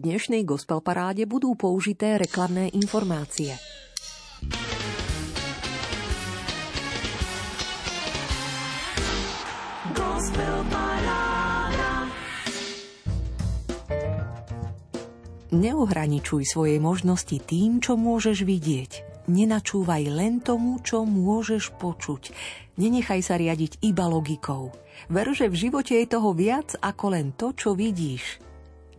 dnešnej gospel paráde budú použité reklamné informácie. Neohraničuj svoje možnosti tým, čo môžeš vidieť. Nenačúvaj len tomu, čo môžeš počuť. Nenechaj sa riadiť iba logikou. Ver, že v živote je toho viac ako len to, čo vidíš.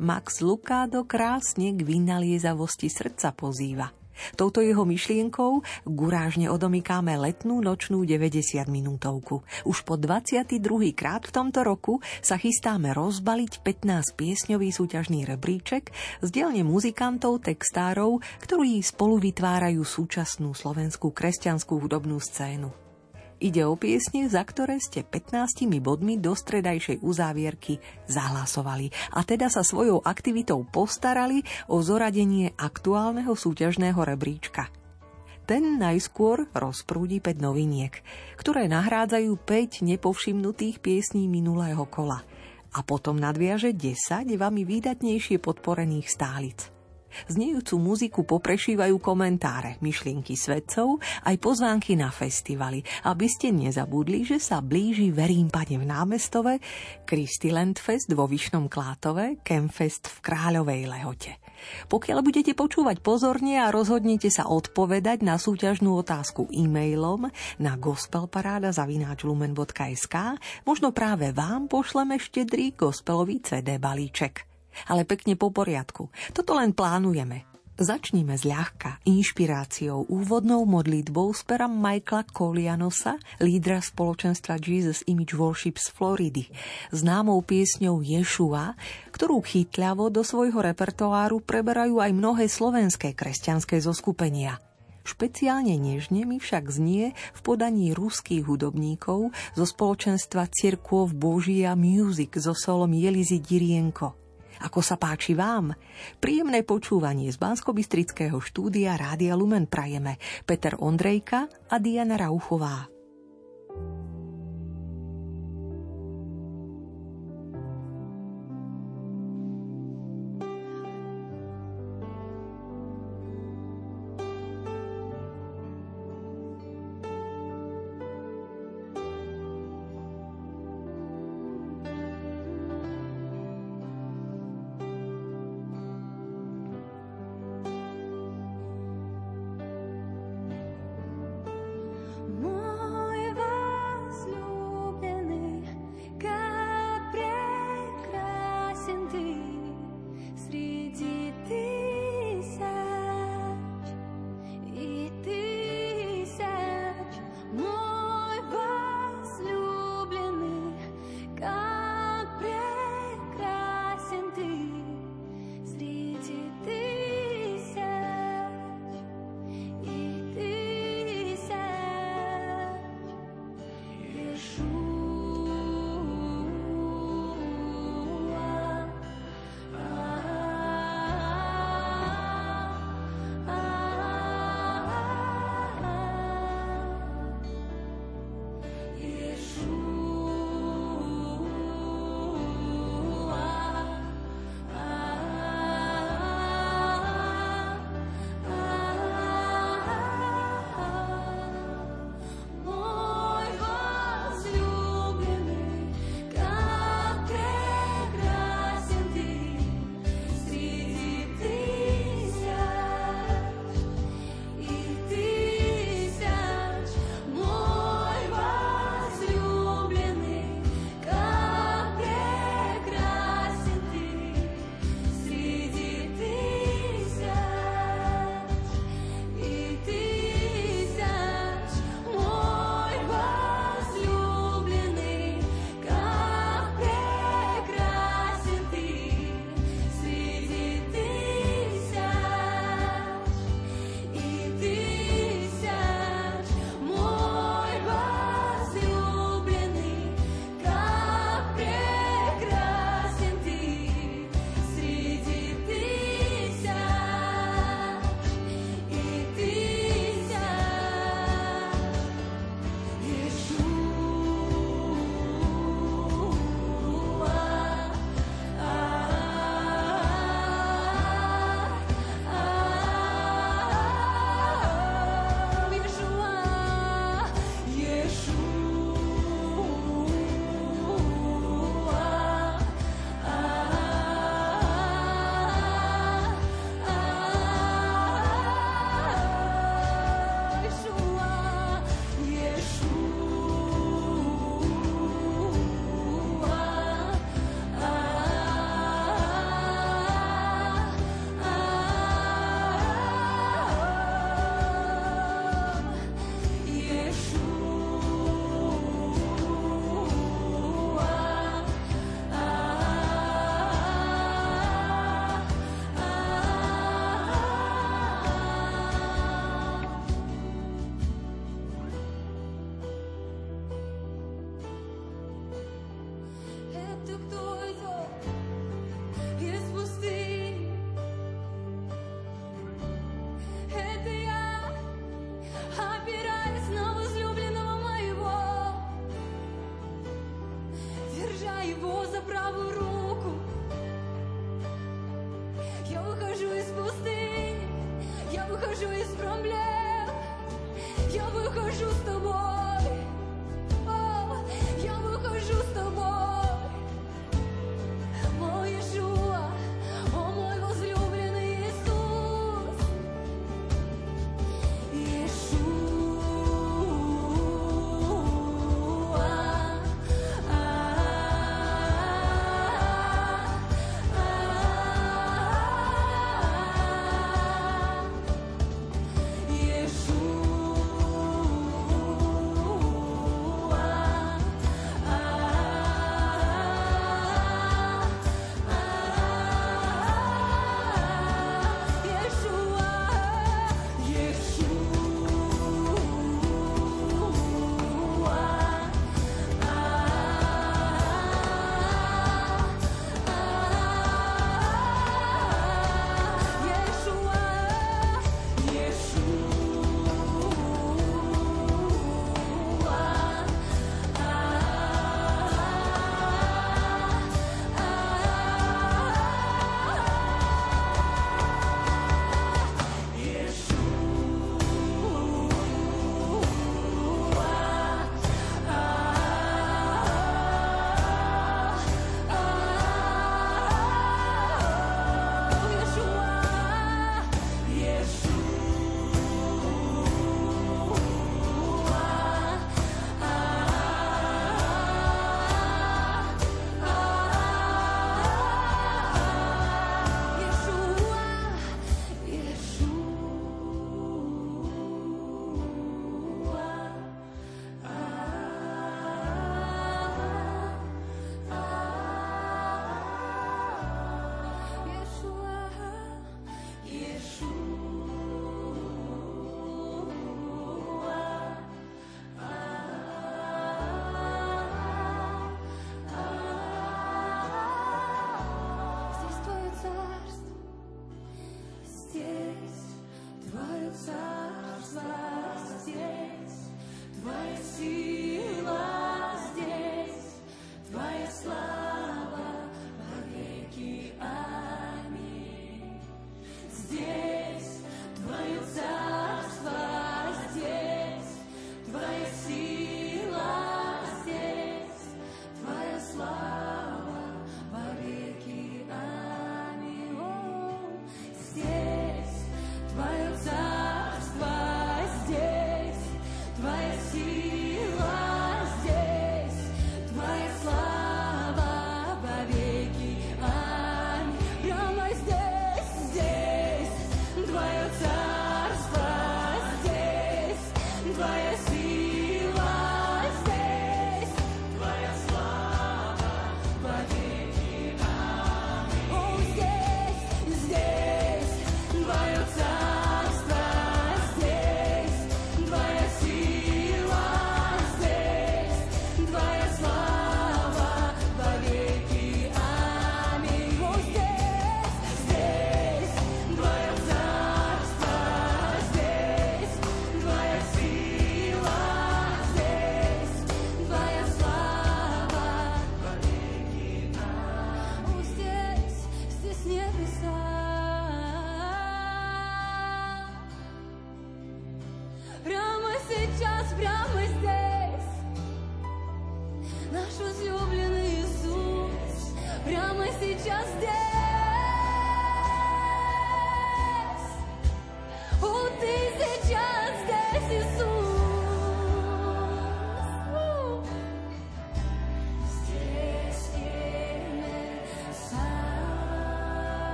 Max Lucado krásne k vynaliezavosti srdca pozýva. Touto jeho myšlienkou gurážne odomykáme letnú nočnú 90 minútovku. Už po 22. krát v tomto roku sa chystáme rozbaliť 15 piesňový súťažný rebríček z dielne muzikantov, textárov, ktorí spolu vytvárajú súčasnú slovenskú kresťanskú hudobnú scénu. Ide o piesne, za ktoré ste 15 bodmi do stredajšej uzávierky zahlasovali a teda sa svojou aktivitou postarali o zoradenie aktuálneho súťažného rebríčka. Ten najskôr rozprúdi 5 noviniek, ktoré nahrádzajú 5 nepovšimnutých piesní minulého kola a potom nadviaže 10 vami výdatnejšie podporených stálic. Znejúcu muziku poprešívajú komentáre, myšlienky svedcov, aj pozvánky na festivaly, aby ste nezabudli, že sa blíži Verím pane v námestove, Christyland Fest vo Vyšnom Klátove, Kemfest v Kráľovej Lehote. Pokiaľ budete počúvať pozorne a rozhodnete sa odpovedať na súťažnú otázku e-mailom na gospelparáda.lumen.sk, možno práve vám pošleme štedrý gospelový CD balíček. Ale pekne po poriadku. Toto len plánujeme. Začníme zľahka inšpiráciou úvodnou modlitbou z pera Michaela Kolianosa, lídra spoločenstva Jesus Image Worship z Floridy, známou piesňou Ješua, ktorú chytľavo do svojho repertoáru preberajú aj mnohé slovenské kresťanské zoskupenia. Špeciálne nežne mi však znie v podaní ruských hudobníkov zo spoločenstva Cirkov Božia Music so solom Jelizy Dirienko – ako sa páči vám? Príjemné počúvanie z bansko štúdia Rádia Lumen prajeme Peter Ondrejka a Diana Rauchová.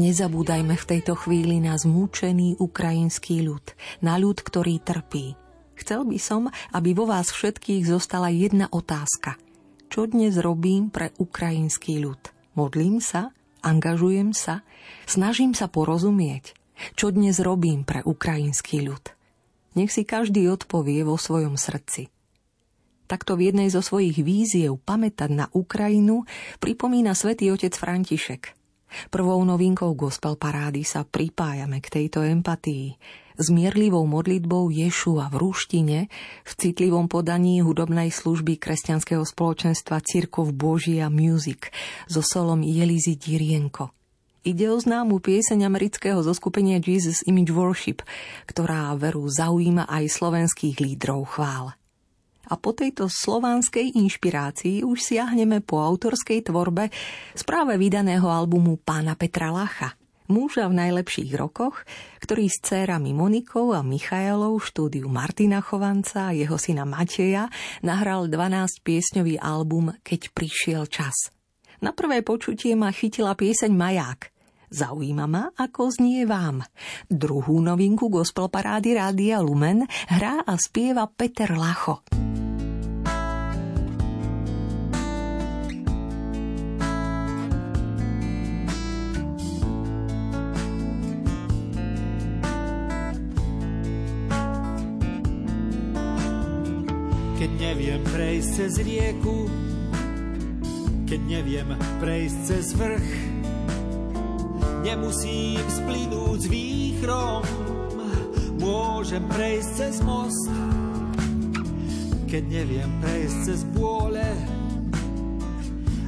Nezabúdajme v tejto chvíli na zmúčený ukrajinský ľud, na ľud, ktorý trpí. Chcel by som, aby vo vás všetkých zostala jedna otázka. Čo dnes robím pre ukrajinský ľud? Modlím sa? Angažujem sa? Snažím sa porozumieť? Čo dnes robím pre ukrajinský ľud? Nech si každý odpovie vo svojom srdci. Takto v jednej zo svojich víziev pamätať na Ukrajinu pripomína svätý otec František – Prvou novinkou gospel parády sa pripájame k tejto empatii. S mierlivou modlitbou Ješua v rúštine, v citlivom podaní hudobnej služby kresťanského spoločenstva Cirkov Božia Music so solom Jelizy Dirienko. Ide o známu pieseň amerického zoskupenia Jesus Image Worship, ktorá veru zaujíma aj slovenských lídrov chvál a po tejto slovanskej inšpirácii už siahneme po autorskej tvorbe z práve vydaného albumu pána Petra Lacha, muža v najlepších rokoch, ktorý s cérami Monikou a Michailou štúdiu Martina Chovanca a jeho syna Mateja nahral 12-piesňový album Keď prišiel čas. Na prvé počutie ma chytila pieseň Maják – Zaujíma ma, ako znie vám. Druhú novinku gospel parády Rádia Lumen hrá a spieva Peter Lacho. Keď neviem prejsť cez rieku, keď neviem prejsť cez vrch, nemusím splynúť s výchrom, môžem prejsť cez most. Keď neviem prejsť cez bôle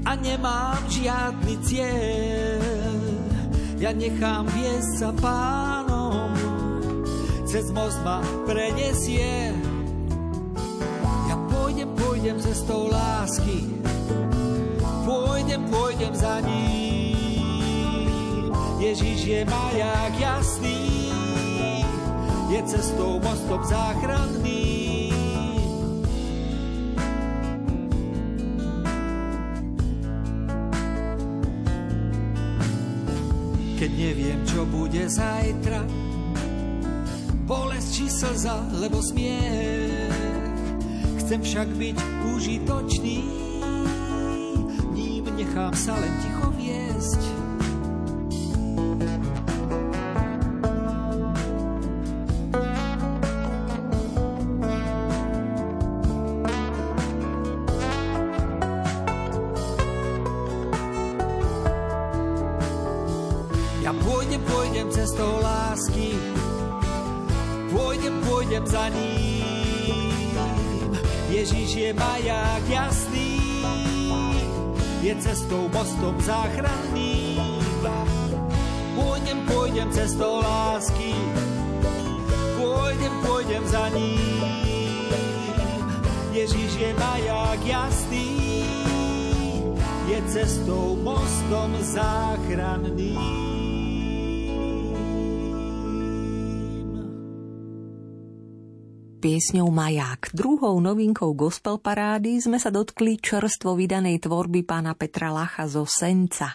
a nemám žiadny cieľ, ja nechám viesť sa pánom, cez most ma prenesie pôjdem cestou lásky, pôjdem, pôjdem za ním. Ježiš je maják jasný, je cestou mostom záchranný. Keď neviem, čo bude zajtra, bolesť či slza, lebo smiech Chcem však byť užitočný, ním nechám sa len ticho viesť. Cestou, mostom záchranným. Pôjdem, pôjdem cestou lásky, pôjdem, pôjdem za ním. Ježiš je maják jasný, je cestou, mostom záchranným. Piesňou Maják. Druhou novinkou gospel parády sme sa dotkli čerstvo vydanej tvorby pána Petra Lacha zo Senca.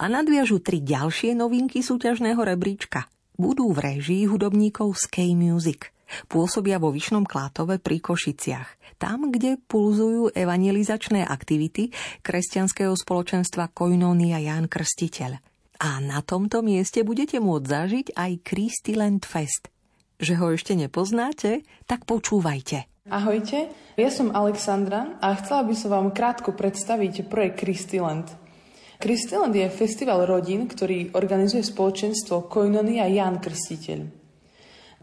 A nadviažu tri ďalšie novinky súťažného rebríčka. Budú v režii hudobníkov z K-Music. Pôsobia vo Vyšnom Klátove pri Košiciach. Tam, kde pulzujú evangelizačné aktivity kresťanského spoločenstva Koinónia Ján Krstiteľ. A na tomto mieste budete môcť zažiť aj Christyland Fest – že ho ešte nepoznáte? Tak počúvajte. Ahojte, ja som Alexandra a chcela by som vám krátko predstaviť projekt Christyland. Christyland je festival rodín, ktorý organizuje spoločenstvo Koinonia Jan Krstiteľ.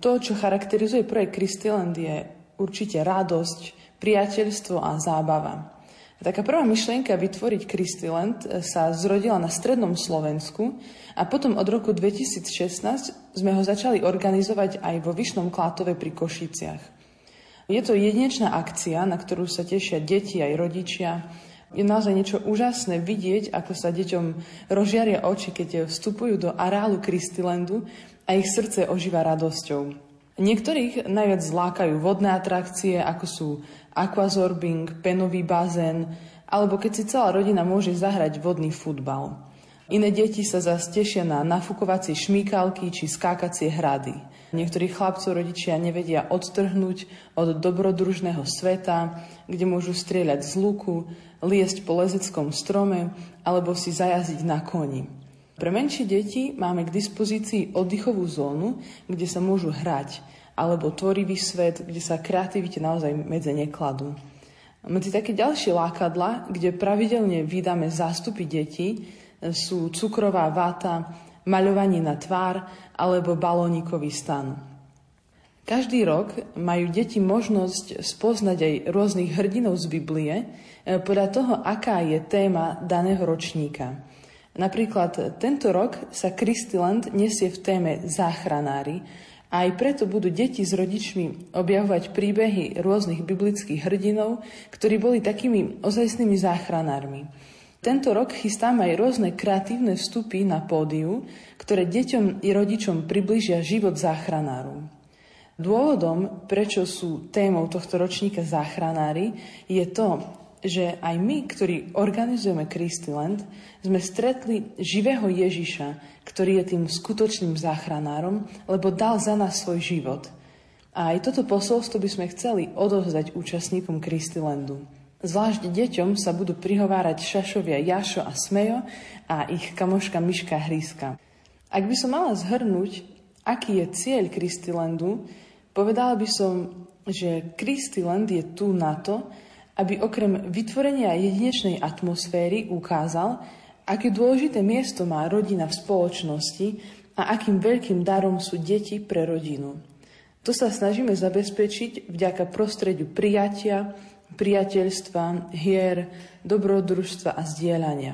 To, čo charakterizuje projekt Christyland je určite radosť, priateľstvo a zábava. Taká prvá myšlienka vytvoriť Christyland sa zrodila na strednom Slovensku a potom od roku 2016 sme ho začali organizovať aj vo Vyšnom Klátove pri Košiciach. Je to jedinečná akcia, na ktorú sa tešia deti aj rodičia. Je naozaj niečo úžasné vidieť, ako sa deťom rozžiaria oči, keď vstupujú do areálu Christylandu a ich srdce ožíva radosťou. Niektorých najviac zlákajú vodné atrakcie, ako sú aquazorbing, penový bazén, alebo keď si celá rodina môže zahrať vodný futbal. Iné deti sa zase tešia na nafukovacie šmíkalky či skákacie hrady. Niektorí chlapcov rodičia nevedia odtrhnúť od dobrodružného sveta, kde môžu strieľať z luku, liesť po lezeckom strome alebo si zajazdiť na koni. Pre menšie deti máme k dispozícii oddychovú zónu, kde sa môžu hrať, alebo tvorivý svet, kde sa kreativite naozaj medze nekladú. Medzi také ďalšie lákadla, kde pravidelne vydáme zástupy detí, sú cukrová vata, maľovanie na tvár alebo balónikový stan. Každý rok majú deti možnosť spoznať aj rôznych hrdinov z Biblie eh, podľa toho, aká je téma daného ročníka. Napríklad tento rok sa Christyland nesie v téme záchranári a aj preto budú deti s rodičmi objavovať príbehy rôznych biblických hrdinov, ktorí boli takými ozajstnými záchranármi. Tento rok chystáme aj rôzne kreatívne vstupy na pódiu, ktoré deťom i rodičom približia život záchranárov. Dôvodom, prečo sú témou tohto ročníka záchranári, je to, že aj my, ktorí organizujeme Christyland, sme stretli živého Ježiša, ktorý je tým skutočným záchranárom, lebo dal za nás svoj život. A aj toto posolstvo by sme chceli odovzdať účastníkom Christylandu. Zvlášť deťom sa budú prihovárať šašovia Jašo a Smejo a ich kamoška Miška Hryska. Ak by som mala zhrnúť, aký je cieľ Kristilandu, povedala by som, že Kristiland je tu na to, aby okrem vytvorenia jedinečnej atmosféry ukázal, aké dôležité miesto má rodina v spoločnosti a akým veľkým darom sú deti pre rodinu. To sa snažíme zabezpečiť vďaka prostrediu prijatia, priateľstva, hier, dobrodružstva a zdieľania.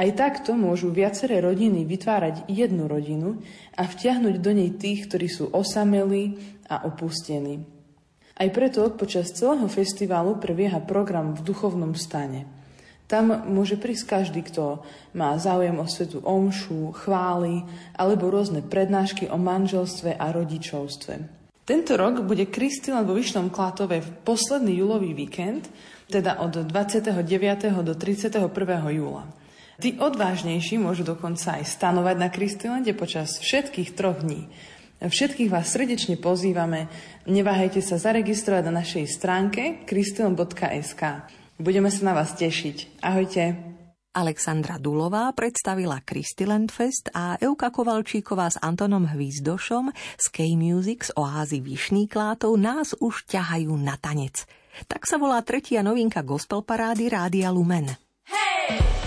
Aj takto môžu viaceré rodiny vytvárať jednu rodinu a vtiahnuť do nej tých, ktorí sú osamelí a opustení. Aj preto počas celého festivalu prebieha program v duchovnom stane. Tam môže prísť každý, kto má záujem o svetu omšu, chvály alebo rôzne prednášky o manželstve a rodičovstve. Tento rok bude Kristýna vo Vyšnom Klatove v posledný júlový víkend, teda od 29. do 31. júla. Tí odvážnejší môžu dokonca aj stanovať na Kristilande počas všetkých troch dní. Všetkých vás srdečne pozývame, neváhajte sa zaregistrovať na našej stránke kristilon.sk. Budeme sa na vás tešiť. Ahojte. Alexandra Dulová predstavila Christyland Fest a Euka Kovalčíková s Antonom Hvízdošom z K-Music z oázy Vyšný Klátov nás už ťahajú na tanec. Tak sa volá tretia novinka gospel parády Rádia Lumen. Hey!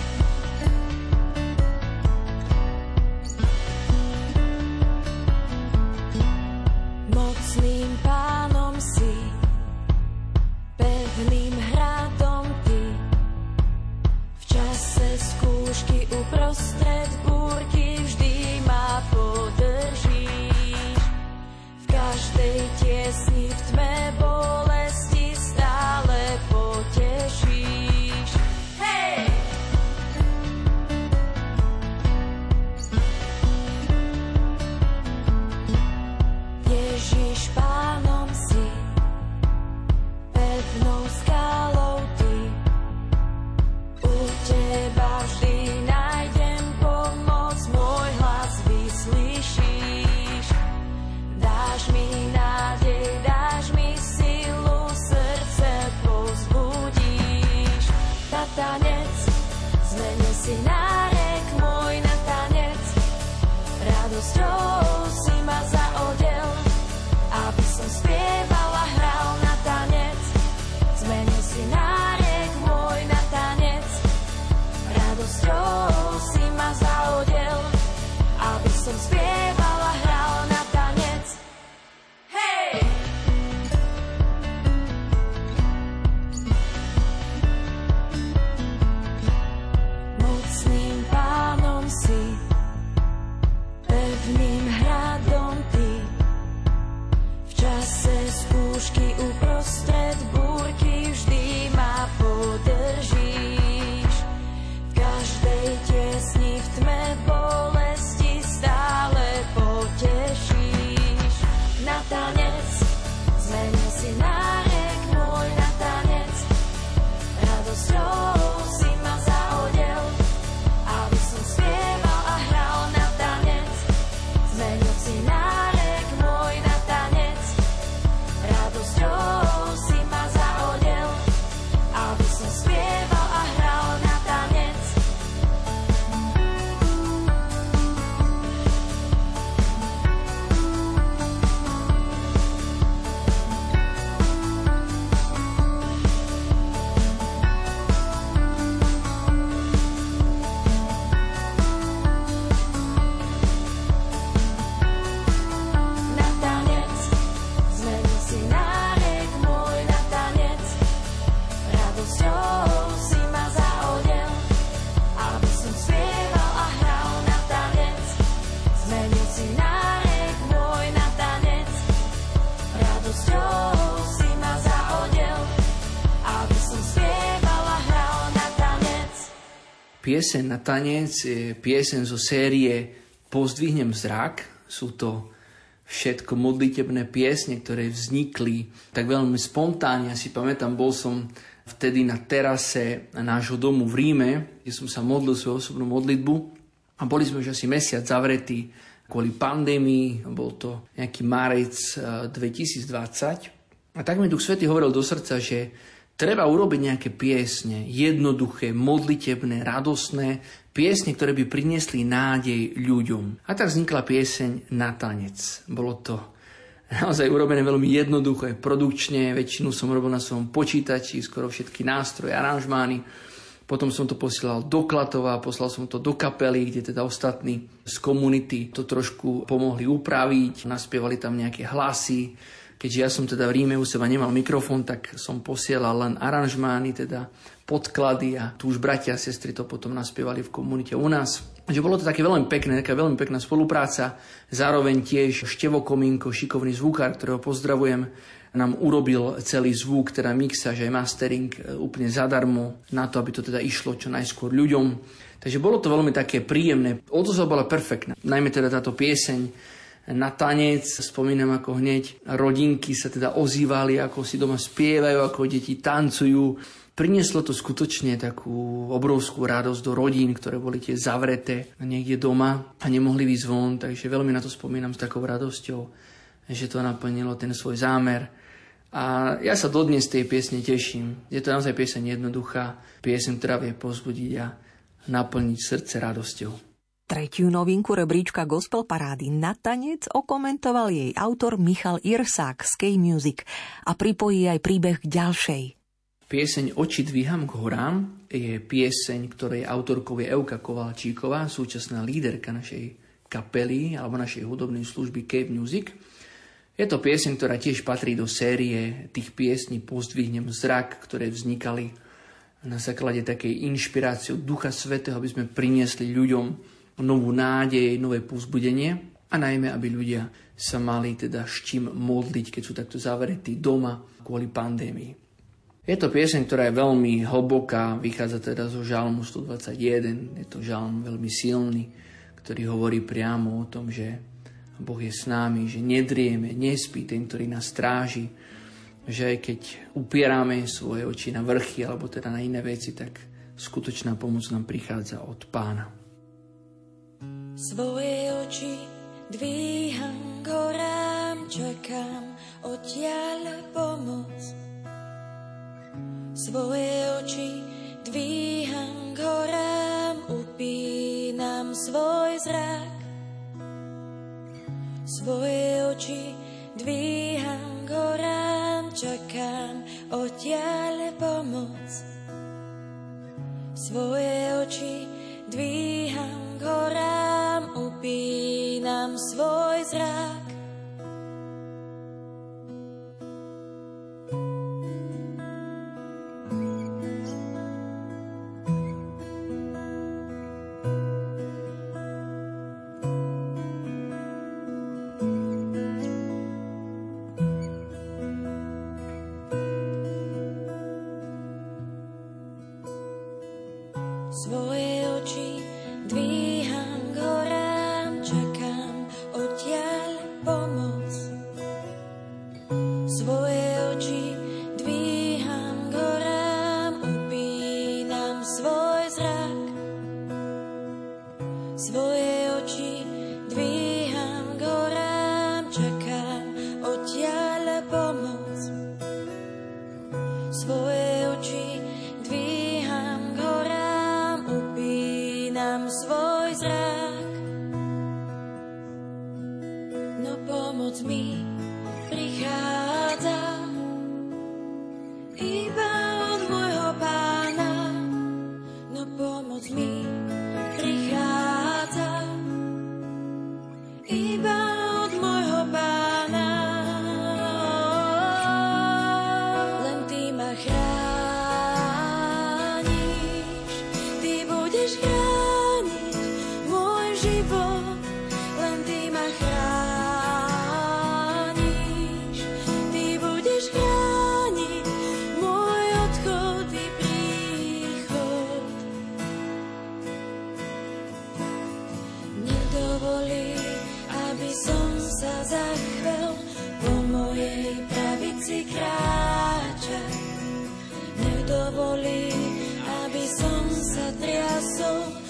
Uprostred casa. Pieseň na tanec je pieseň zo série Pozdvihnem zrak. Sú to všetko modlitebné piesne, ktoré vznikli tak veľmi spontánne. Ja si pamätám, bol som vtedy na terase nášho domu v Ríme, kde som sa modlil svoju osobnú modlitbu a boli sme už asi mesiac zavretí kvôli pandémii, bol to nejaký marec 2020. Eh, a tak mi Duch Svety hovoril do srdca, že Treba urobiť nejaké piesne, jednoduché, modlitebné, radosné, piesne, ktoré by priniesli nádej ľuďom. A tak vznikla pieseň na tanec. Bolo to naozaj urobené veľmi jednoducho, produkčne, väčšinu som robil na svojom počítači, skoro všetky nástroje, aranžmány. Potom som to posielal do Klatova, poslal som to do kapely, kde teda ostatní z komunity to trošku pomohli upraviť, naspievali tam nejaké hlasy, keďže ja som teda v Ríme u seba nemal mikrofón, tak som posielal len aranžmány, teda podklady a tu už bratia a sestry to potom naspievali v komunite u nás. Takže bolo to také veľmi pekné, taká veľmi pekná spolupráca. Zároveň tiež Števo Komínko, šikovný zvukár, ktorého pozdravujem, nám urobil celý zvuk, teda mixáž aj mastering e, úplne zadarmo, na to, aby to teda išlo čo najskôr ľuďom. Takže bolo to veľmi také príjemné. Odozva bola perfektná. Najmä teda táto pieseň na tanec. Spomínam, ako hneď rodinky sa teda ozývali, ako si doma spievajú, ako deti tancujú. Prinieslo to skutočne takú obrovskú radosť do rodín, ktoré boli tie zavreté niekde doma a nemohli ísť von, takže veľmi na to spomínam s takou radosťou, že to naplnilo ten svoj zámer. A ja sa dodnes tej piesne teším. Je to naozaj pieseň jednoduchá, piesň, ktorá vie pozbudiť a naplniť srdce radosťou. Tretiu novinku rebríčka Gospel Parády na tanec okomentoval jej autor Michal Irsák z K-Music a pripojí aj príbeh k ďalšej. Pieseň Oči dvíham k horám je pieseň, ktorej autorkou je Euka Kovalčíková, súčasná líderka našej kapely alebo našej hudobnej služby Cave Music. Je to pieseň, ktorá tiež patrí do série tých piesní Pozdvihnem zrak, ktoré vznikali na základe takej inšpirácie Ducha Svetého, aby sme priniesli ľuďom novú nádej, nové pozbudenie a najmä, aby ľudia sa mali teda s čím modliť, keď sú takto zavretí doma kvôli pandémii. Je to pieseň, ktorá je veľmi hlboká, vychádza teda zo žalmu 121, je to žalm veľmi silný, ktorý hovorí priamo o tom, že Boh je s nami, že nedrieme, nespí ten, ktorý nás stráži, že aj keď upieráme svoje oči na vrchy alebo teda na iné veci, tak skutočná pomoc nám prichádza od pána. Svoje oči dvíham horám, čakám odtiaľ pomoc. Svoje oči dvíham horám, upínam svoj zrak. Svoje oči dvíham horám, čakám odtiaľ pomoc. Svoje oči dvíham horám, upínam svoj zrak. soul.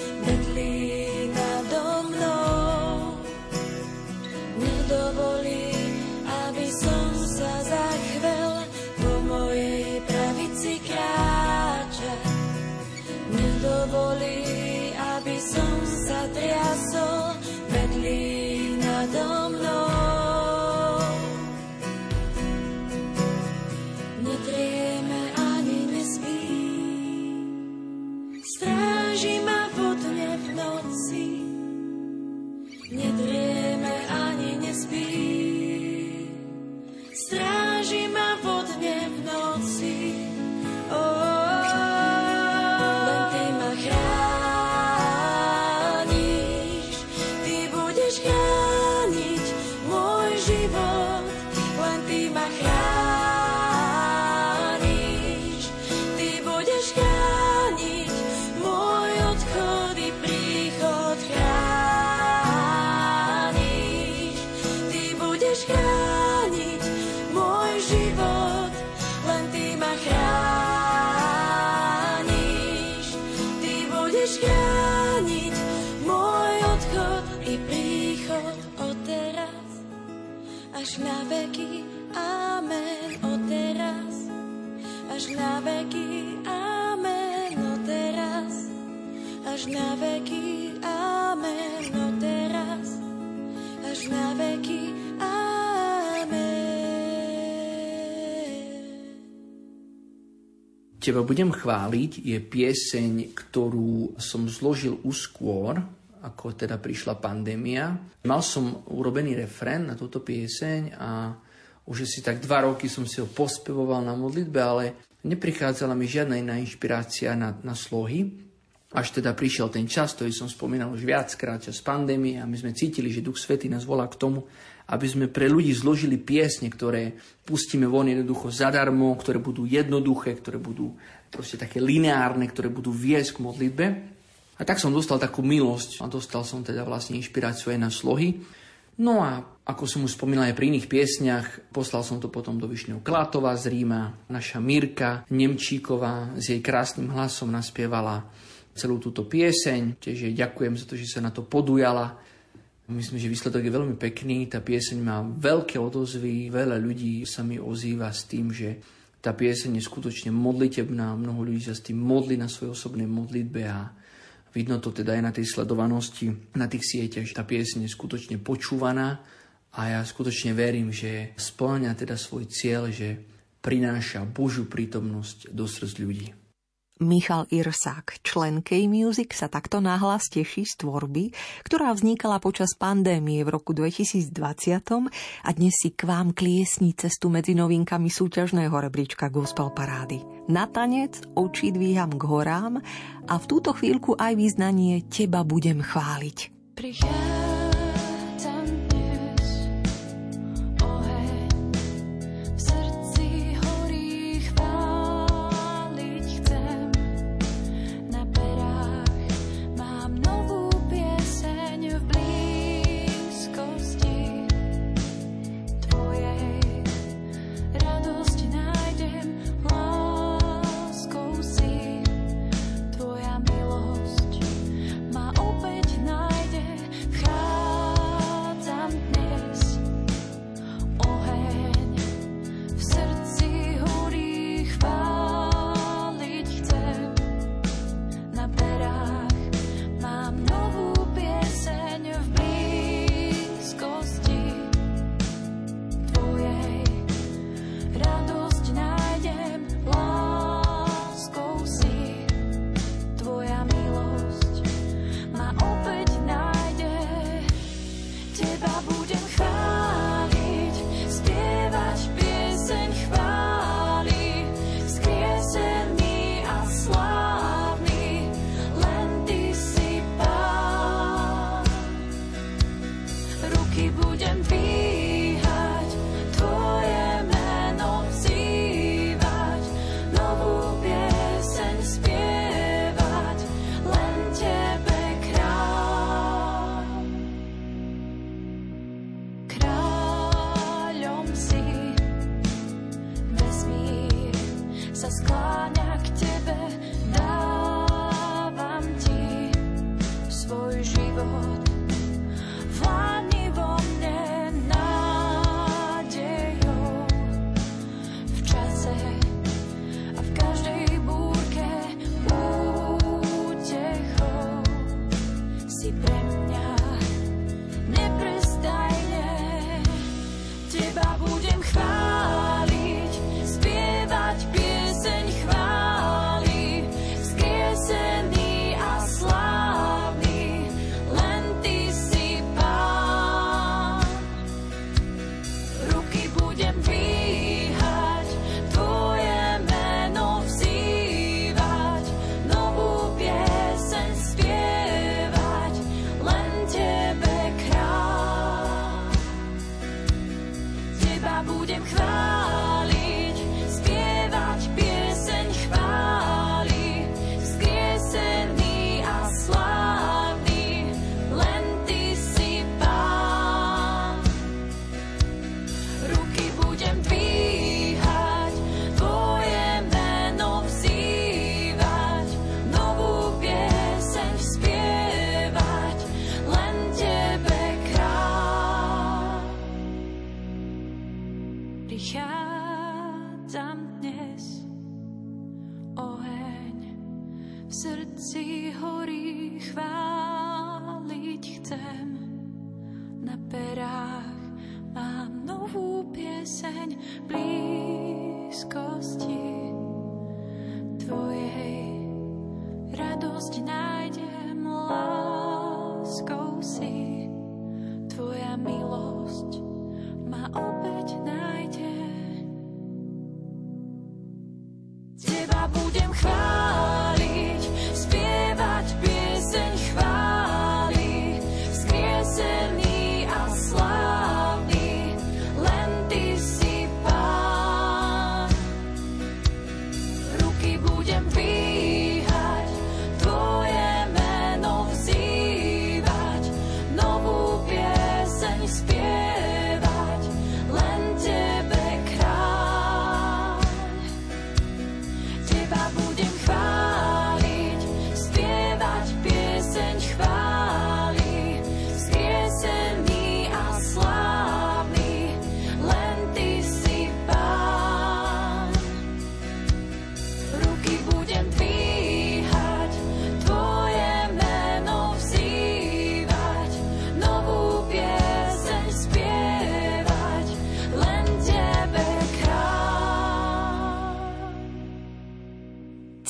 Teba budem chváliť je pieseň, ktorú som zložil uskôr, ako teda prišla pandémia. Mal som urobený refrén na túto pieseň a už si tak dva roky som si ho pospevoval na modlitbe, ale neprichádzala mi žiadna iná inšpirácia na, na slohy. Až teda prišiel ten čas, ktorý som spomínal už viackrát, čas pandémie a my sme cítili, že Duch Svetý nás volá k tomu, aby sme pre ľudí zložili piesne, ktoré pustíme von jednoducho zadarmo, ktoré budú jednoduché, ktoré budú proste také lineárne, ktoré budú viesť k modlitbe. A tak som dostal takú milosť a dostal som teda vlastne inšpiráciu aj na slohy. No a ako som už spomínal aj pri iných piesniach, poslal som to potom do Višňov Klatova z Ríma. Naša Mirka Nemčíková s jej krásnym hlasom naspievala celú túto pieseň. Tiež jej ďakujem za to, že sa na to podujala. Myslím, že výsledok je veľmi pekný. Tá pieseň má veľké odozvy. Veľa ľudí sa mi ozýva s tým, že tá pieseň je skutočne modlitebná. Mnoho ľudí sa s tým modlí na svojej osobnej modlitbe a Vidno to teda aj na tej sledovanosti na tých sieťach, že tá piesň je skutočne počúvaná a ja skutočne verím, že splňa teda svoj cieľ, že prináša Božiu prítomnosť do srdc ľudí. Michal Irsák, člen K-Music, sa takto náhlas teší z tvorby, ktorá vznikala počas pandémie v roku 2020 a dnes si k vám kliesní cestu medzi novinkami súťažného rebríčka Gospel Parády. Na tanec oči dvíham k horám a v túto chvíľku aj význanie Teba budem chváliť. Prichádzam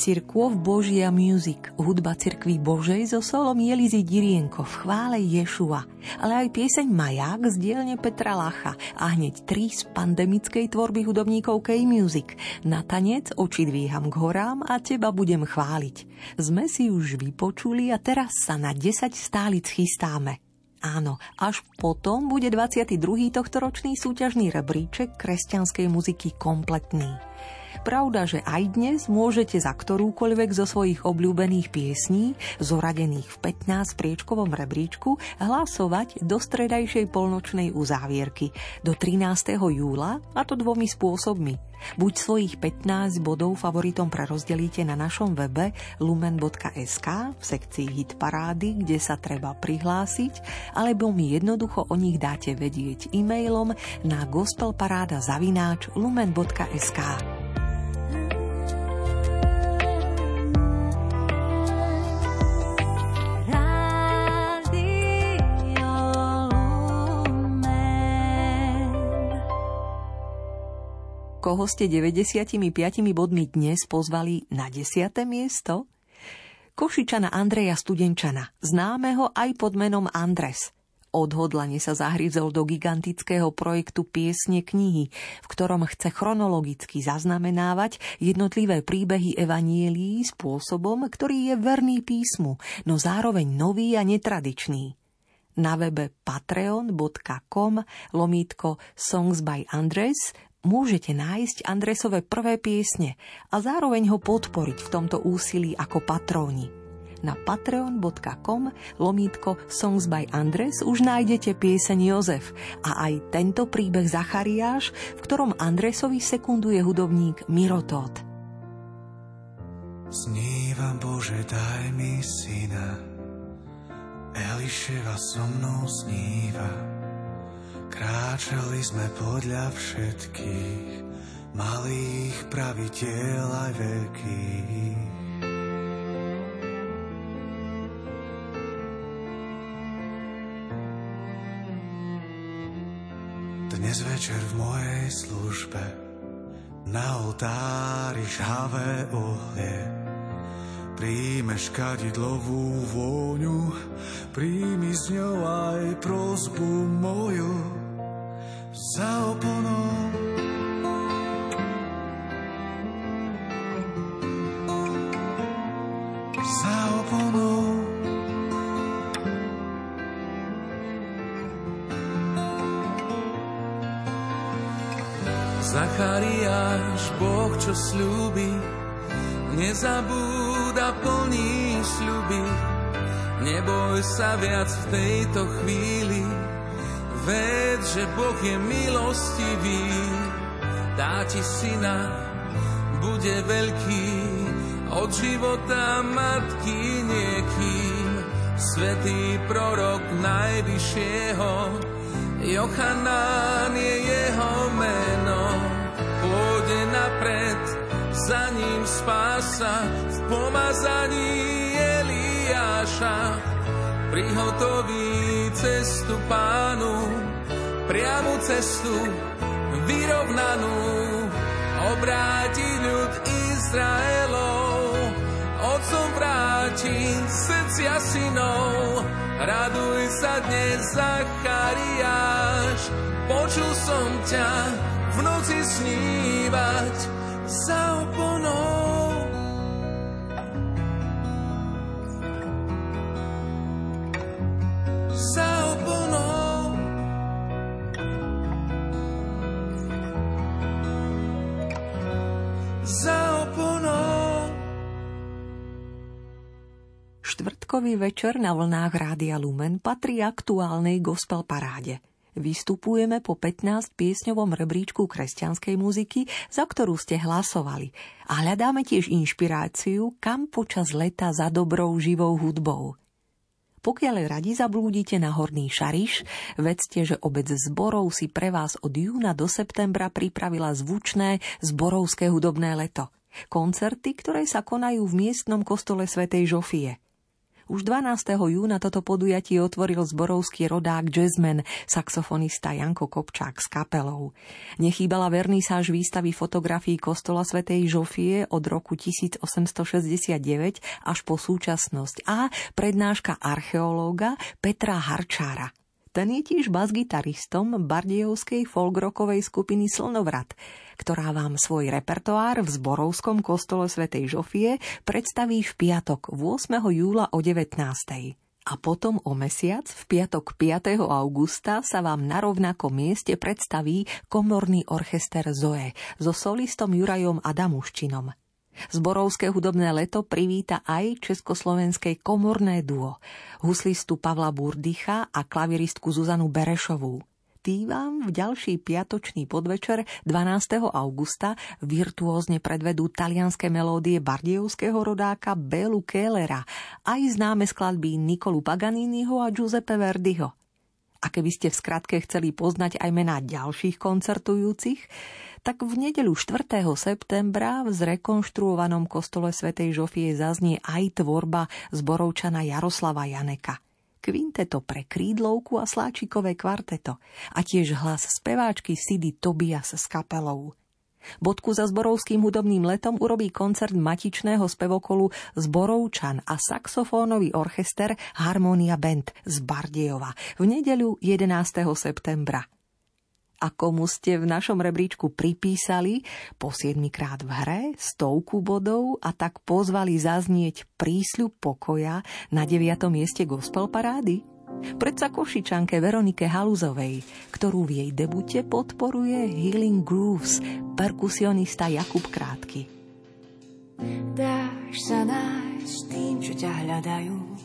Cirkov Božia Music, hudba Cirkví Božej so solom Jelizy Dirienko v chvále Ješua, ale aj pieseň Maják z dielne Petra Lacha a hneď tri z pandemickej tvorby hudobníkov K-Music. Na tanec oči dvíham k horám a teba budem chváliť. Sme si už vypočuli a teraz sa na 10 stálic chystáme. Áno, až potom bude 22. tohtoročný súťažný rebríček kresťanskej muziky kompletný. Pravda, že aj dnes môžete za ktorúkoľvek zo svojich obľúbených piesní, zoradených v 15 priečkovom rebríčku, hlasovať do stredajšej polnočnej uzávierky do 13. júla, a to dvomi spôsobmi. Buď svojich 15 bodov favoritom prerozdelíte na našom webe lumen.sk v sekcii Hit parády, kde sa treba prihlásiť, alebo mi jednoducho o nich dáte vedieť e-mailom na gospelparáda zavináč lumen.sk. koho ste 95 bodmi dnes pozvali na 10. miesto? Košičana Andreja Studenčana, známeho aj pod menom Andres. Odhodlane sa zahryzol do gigantického projektu Piesne knihy, v ktorom chce chronologicky zaznamenávať jednotlivé príbehy evanielií spôsobom, ktorý je verný písmu, no zároveň nový a netradičný na webe patreon.com lomítko Songs by Andres môžete nájsť Andresové prvé piesne a zároveň ho podporiť v tomto úsilí ako patróni. Na patreon.com lomítko Songs by Andres už nájdete pieseň Jozef a aj tento príbeh Zachariáš, v ktorom Andresovi sekunduje hudobník Mirotód. Snívam Bože, daj mi syna, Eliševa so mnou sníva. Kráčali sme podľa všetkých malých pravidiel aj veľkých. Dnes večer v mojej službe na oltári žhavé ohlie Príjmeš kadidlovú vôňu, príjmi z ňou aj prozbu moju za oponou. Za oponou. Zachariáš, Boh, čo slúbi, nezabúda plný sľuby. Neboj sa viac v tejto chvíli, Ved, že Boh je milostivý, dá ti syna, bude veľký, od života matky niekým. Svetý prorok najvyššieho, Jochanán je jeho meno. Pôjde napred, za ním spása, v pomazaní Eliáša. Prihotoví cestu pánu, priamu cestu vyrovnanú, obráti ľud Izraelov, otcom vráti srdcia synov. Raduj sa dnes, Zachariáš, počul som ťa v noci snívať za oponou. Štvrtkový večer na vlnách Rádia Lumen patrí aktuálnej gospel paráde. Vystupujeme po 15 piesňovom rebríčku kresťanskej muziky, za ktorú ste hlasovali. A hľadáme tiež inšpiráciu, kam počas leta za dobrou živou hudbou. Pokiaľ radi zablúdite na Horný Šariš, vedzte, že obec zborov si pre vás od júna do septembra pripravila zvučné zborovské hudobné leto. Koncerty, ktoré sa konajú v miestnom kostole svätej Žofie – Už 12. júna toto podujatie otvoril zborovský rodák jazzman, saxofonista Janko Kopčák s kapelou. Nechýbala vernisáž výstavy fotografií kostola svätej Žofie od roku 1869 až po súčasnosť a prednáška archeológa Petra Harčára. Ten je tiež basgitaristom bardejovskej folkrokovej skupiny Slnovrat, ktorá vám svoj repertoár v Zborovskom kostole svätej Žofie predstaví v piatok 8. júla o 19. A potom o mesiac, v piatok 5. augusta, sa vám na rovnakom mieste predstaví komorný orchester Zoe so solistom Jurajom Adamuščinom. Zborovské hudobné leto privíta aj československé komorné duo, huslistu Pavla Burdicha a klaviristku Zuzanu Berešovú. Tí vám v ďalší piatočný podvečer 12. augusta virtuózne predvedú talianské melódie bardievského rodáka Belu Kellera, aj známe skladby Nikolu Paganiniho a Giuseppe Verdiho. A keby ste v skratke chceli poznať aj mená ďalších koncertujúcich, tak v nedeľu 4. septembra v zrekonštruovanom kostole svätej Žofie zaznie aj tvorba zborovčana Jaroslava Janeka. Kvinteto pre krídlovku a sláčikové kvarteto a tiež hlas speváčky Sidy Tobias s kapelou. Bodku za zborovským hudobným letom urobí koncert matičného spevokolu Zborovčan a saxofónový orchester Harmonia Band z Bardejova v nedeľu 11. septembra a komu ste v našom rebríčku pripísali po 7 krát v hre stovku bodov a tak pozvali zaznieť prísľub pokoja na 9. mieste gospel parády? Predsa Košičanke Veronike Haluzovej, ktorú v jej debute podporuje Healing Grooves, perkusionista Jakub Krátky. Dáš sa nájsť tým, čo ťa hľadajú.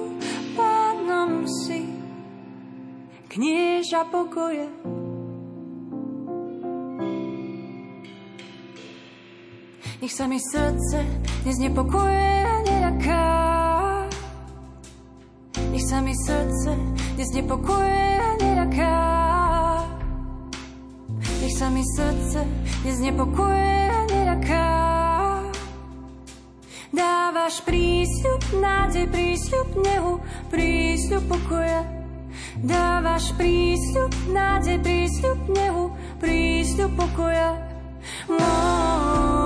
Pádnom si, knieža pokoje. Nech sa mi srdce dnes nepokuje a neľaká. Nech sa mi srdce dnes nepokuje a neľaká. Nech sa mi srdce dnes nepokuje a neľaká. Dávaš prísľub, nádej, prísľub nehu, prísľub pokoja. Dávaš prísľub, nádej, prísľub nehu, prísľub pokoja. Dáš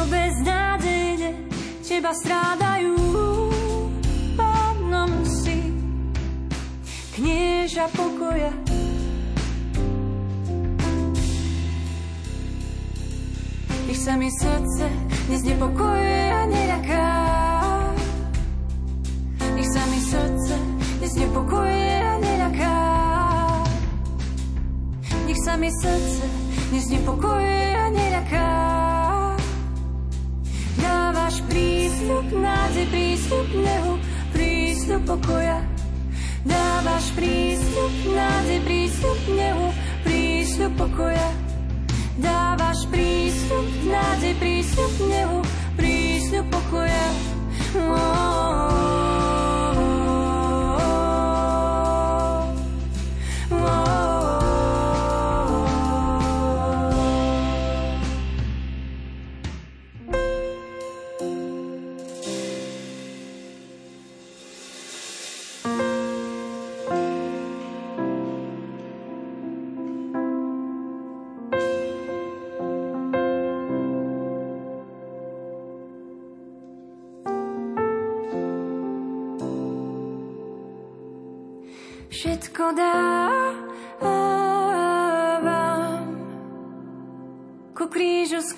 čo beznádejne teba strádajú. knieža pokoja. Nech sa mi srdce dnes nepokojuje a neľaká. Nech sa mi srdce dnes nepokojuje a neľaká. Nech sa mi srdce dnes nepokojuje a neľaká. Dávaš prísľub, nádej, prísľub nehu, prísľub pokoja. Dávaš prísľub, nádej, prísľub nehu, prísľub pokoja. Dávaš prísľub, nádej, prísľub nehu, prísľub pokoja. Oh, oh, oh.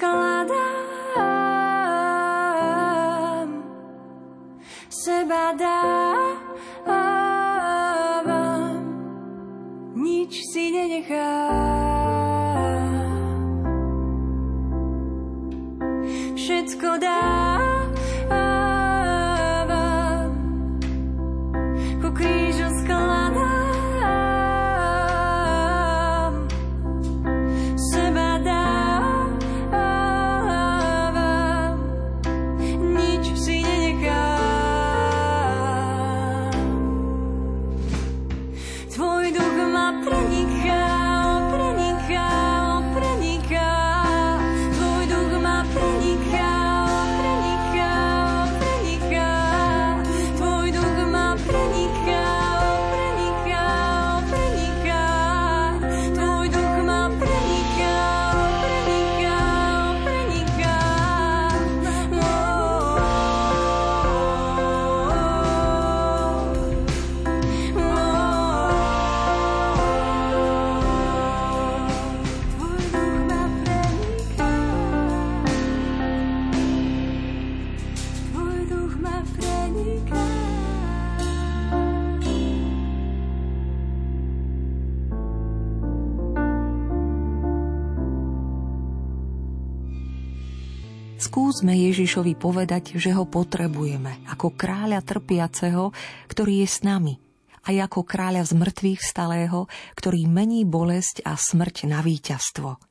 escalada. Skúsme Ježišovi povedať, že ho potrebujeme ako kráľa trpiaceho, ktorý je s nami, aj ako kráľa z mŕtvych vstalého, ktorý mení bolesť a smrť na víťazstvo.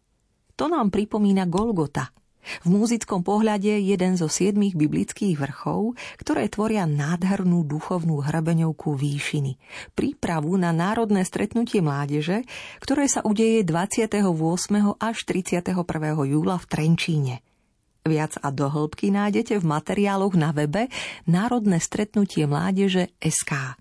To nám pripomína Golgota. V múzickom pohľade jeden zo siedmých biblických vrchov, ktoré tvoria nádhernú duchovnú hrebeňovku výšiny. Prípravu na národné stretnutie mládeže, ktoré sa udeje 28. až 31. júla v Trenčíne. Viac a do hĺbky nájdete v materiáloch na webe Národné stretnutie mládeže SK.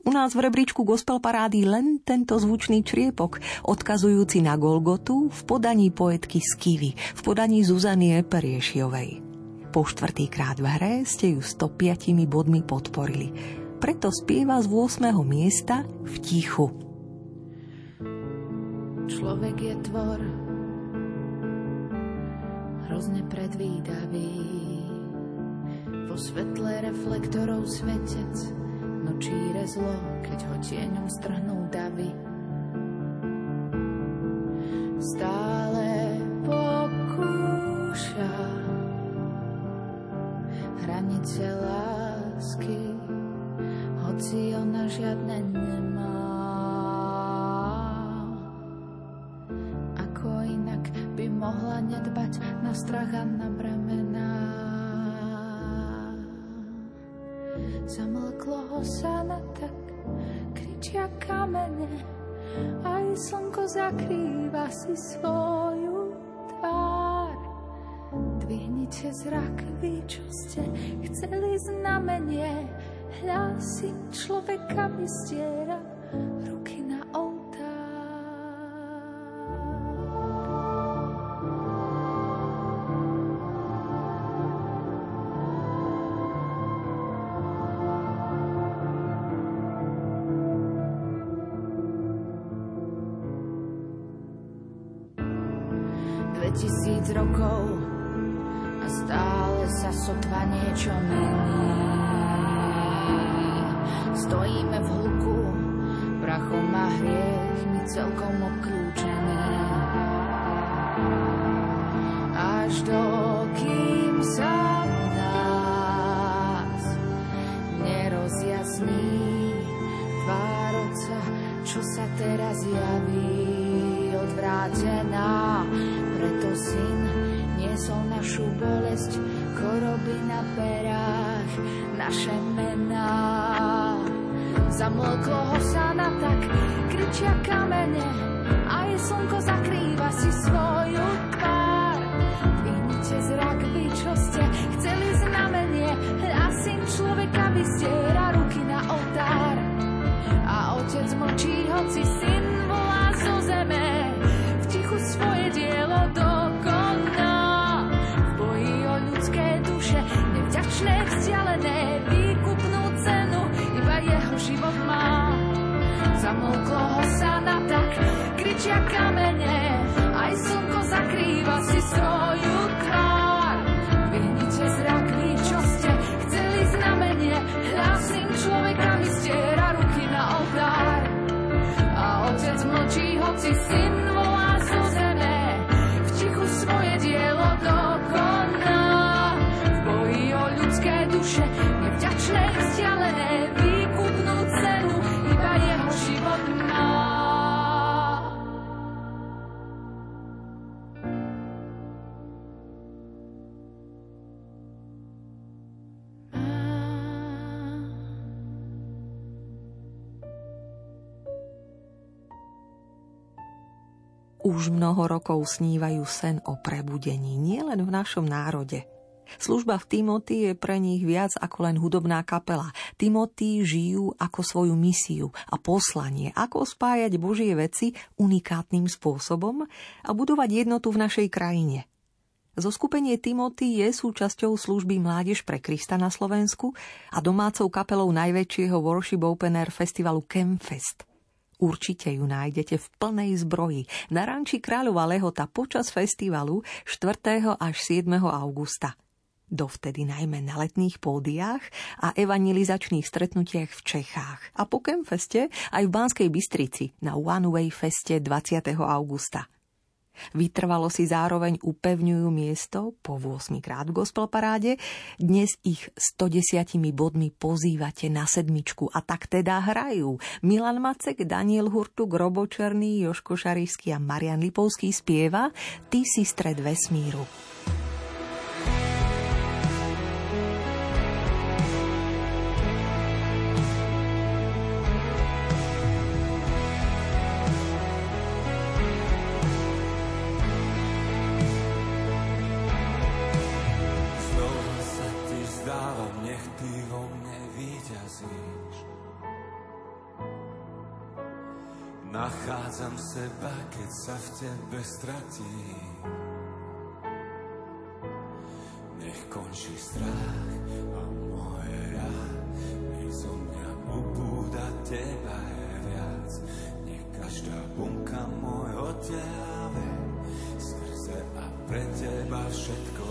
U nás v rebríčku gospel parády len tento zvučný čriepok, odkazujúci na Golgotu v podaní poetky Skivy, v podaní Zuzany Eperiešiovej. Po štvrtýkrát v hre ste ju 105 bodmi podporili. Preto spieva z 8. miesta v tichu. Človek je tvor hrozne predvídavý. Vo svetle reflektorov svetec nočíre zlo, keď ho tieňom strhnú davy. Stále pokúša hranice lásky, hoci ona žiadne nemá. Nedbať na strach a na bremená. Zamlklo ho sa na tak, kričia kamene, aj slnko zakrýva si svoju tvár. Dvihnite zrak, vy, čo ste chceli znamenie, hľa si človeka vystiera ruky kričia kamene, aj slnko zakrýva Už mnoho rokov snívajú sen o prebudení, nielen v našom národe. Služba v Timothy je pre nich viac ako len hudobná kapela. Timothy žijú ako svoju misiu a poslanie, ako spájať Božie veci unikátnym spôsobom a budovať jednotu v našej krajine. Zo skupenie Timothy je súčasťou služby Mládež pre Krista na Slovensku a domácou kapelou najväčšieho worship open air festivalu Campfest – Určite ju nájdete v plnej zbroji na ranči Kráľova Lehota počas festivalu 4. až 7. augusta. Dovtedy najmä na letných pódiách a evangelizačných stretnutiach v Čechách a po Kemfeste aj v Banskej Bystrici na One Way Feste 20. augusta. Vytrvalo si zároveň upevňujú miesto po 8 krát v gospel paráde. Dnes ich 110 bodmi pozývate na sedmičku a tak teda hrajú. Milan Macek, Daniel Hurtuk, Robo Černý, Joško Šarísky a Marian Lipovský spieva Ty si stred vesmíru. Nachádzam seba, keď sa v tebe stratím. Nech končí strach a moje ja, nech zo mňa ubúda teba je viac. Nech každá bunka môjho tela skrze a pre teba všetko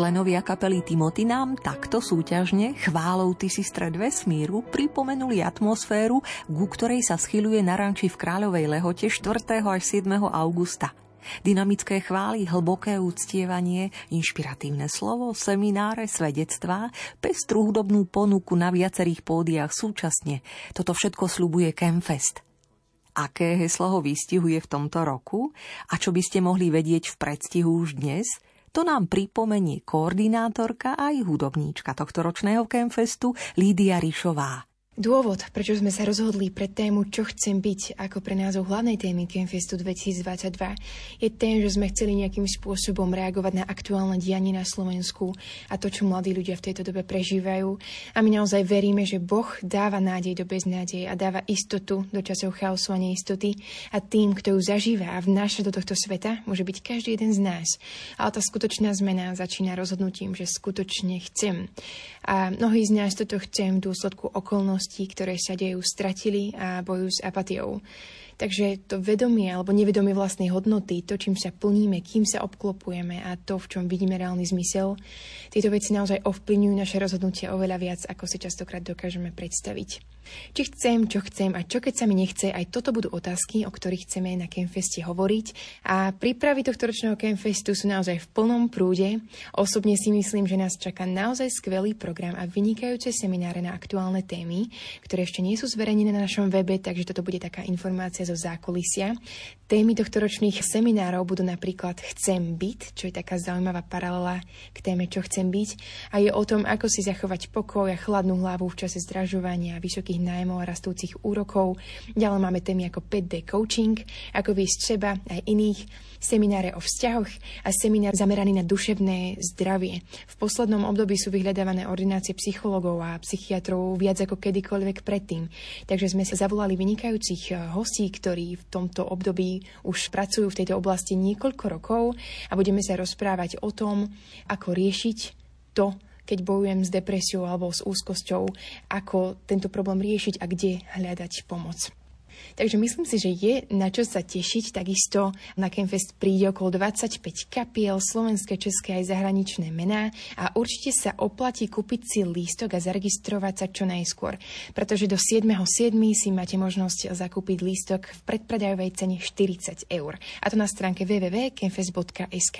Členovia kapely Timothy nám takto súťažne chválou Ty si stred vesmíru pripomenuli atmosféru, ku ktorej sa schyluje na ranči v Kráľovej lehote 4. až 7. augusta. Dynamické chvály, hlboké úctievanie, inšpiratívne slovo, semináre, svedectvá, pestru hudobnú ponuku na viacerých pódiách súčasne. Toto všetko slubuje Campfest. Aké heslo ho vystihuje v tomto roku? A čo by ste mohli vedieť v predstihu už dnes – to nám pripomenie koordinátorka aj hudobníčka tohto ročného Campfestu Lídia Rišová. Dôvod, prečo sme sa rozhodli pre tému Čo chcem byť ako pre názov hlavnej témy Campfestu 2022 je ten, že sme chceli nejakým spôsobom reagovať na aktuálne dianie na Slovensku a to, čo mladí ľudia v tejto dobe prežívajú. A my naozaj veríme, že Boh dáva nádej do beznádeje a dáva istotu do časov chaosu a neistoty a tým, kto ju zažíva a vnáša do tohto sveta, môže byť každý jeden z nás. Ale tá skutočná zmena začína rozhodnutím, že skutočne chcem. A mnohí z nás toto chcem v dôsledku okolností, ktoré sa dejú, stratili a bojujú s apatiou. Takže to vedomie alebo nevedomie vlastnej hodnoty, to, čím sa plníme, kým sa obklopujeme a to, v čom vidíme reálny zmysel, tieto veci naozaj ovplyvňujú naše rozhodnutie oveľa viac, ako si častokrát dokážeme predstaviť. Či chcem, čo chcem a čo keď sa mi nechce, aj toto budú otázky, o ktorých chceme na Campfeste hovoriť. A prípravy tohto ročného Campfestu sú naozaj v plnom prúde. Osobne si myslím, že nás čaká naozaj skvelý program a vynikajúce semináre na aktuálne témy, ktoré ešte nie sú zverejnené na našom webe, takže toto bude taká informácia zo zákulisia. Témy tohto ročných seminárov budú napríklad Chcem byť, čo je taká zaujímavá paralela k téme Čo chcem byť a je o tom, ako si zachovať pokoj a chladnú hlavu v čase zdražovania, vysokých nájmov a rastúcich úrokov. Ďalej máme témy ako 5D coaching, ako výsť seba aj iných, semináre o vzťahoch a seminár zameraný na duševné zdravie. V poslednom období sú vyhľadávané ordinácie psychologov a psychiatrov viac ako kedykoľvek predtým. Takže sme sa zavolali vynikajúcich hostí, ktorí v tomto období už pracujú v tejto oblasti niekoľko rokov a budeme sa rozprávať o tom, ako riešiť to, keď bojujem s depresiou alebo s úzkosťou, ako tento problém riešiť a kde hľadať pomoc. Takže myslím si, že je na čo sa tešiť. Takisto na Campfest príde okolo 25 kapiel, slovenské, české aj zahraničné mená a určite sa oplatí kúpiť si lístok a zaregistrovať sa čo najskôr, pretože do 7.7. si máte možnosť zakúpiť lístok v predpredajovej cene 40 eur. A to na stránke www.campfest.sk.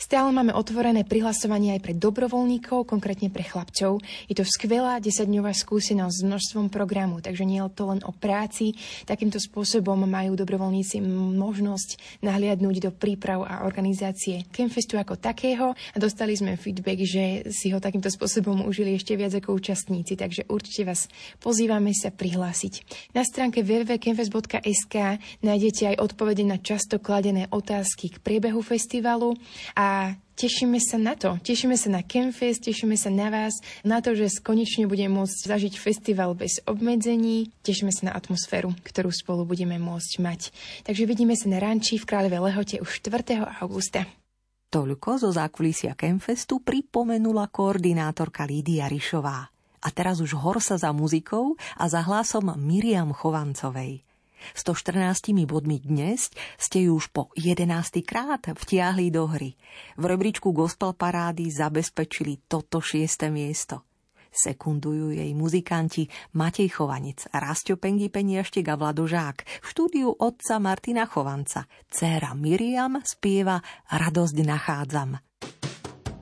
Stále máme otvorené prihlasovanie aj pre dobrovoľníkov, konkrétne pre chlapcov. Je to skvelá 10-dňová skúsenosť s množstvom programu, takže nie je to len o práci, takým Takýmto spôsobom majú dobrovoľníci možnosť nahliadnúť do príprav a organizácie Campfestu ako takého. A dostali sme feedback, že si ho takýmto spôsobom užili ešte viac ako účastníci, takže určite vás pozývame sa prihlásiť. Na stránke www.campfest.sk nájdete aj odpovede na často kladené otázky k priebehu festivalu. A Tešíme sa na to. Tešíme sa na Campfest, tešíme sa na vás, na to, že konečne budeme môcť zažiť festival bez obmedzení. Tešíme sa na atmosféru, ktorú spolu budeme môcť mať. Takže vidíme sa na ranči v Kráľovej Lehote už 4. augusta. Toľko zo zákulisia Campfestu pripomenula koordinátorka Lídia Rišová. A teraz už horsa za muzikou a za hlasom Miriam Chovancovej. 114 bodmi dnes ste ju už po 11. krát vtiahli do hry. V rebríčku gospel parády zabezpečili toto šieste miesto. Sekundujú jej muzikanti Matej Chovanec, Rastio Peniaštek a Vlado Žák. V štúdiu otca Martina Chovanca. Céra Miriam spieva Radosť nachádzam.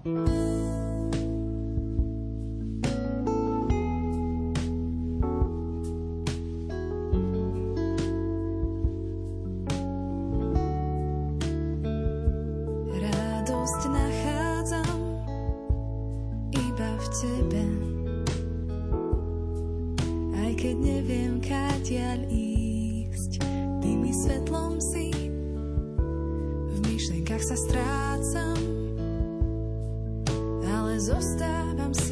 thank you share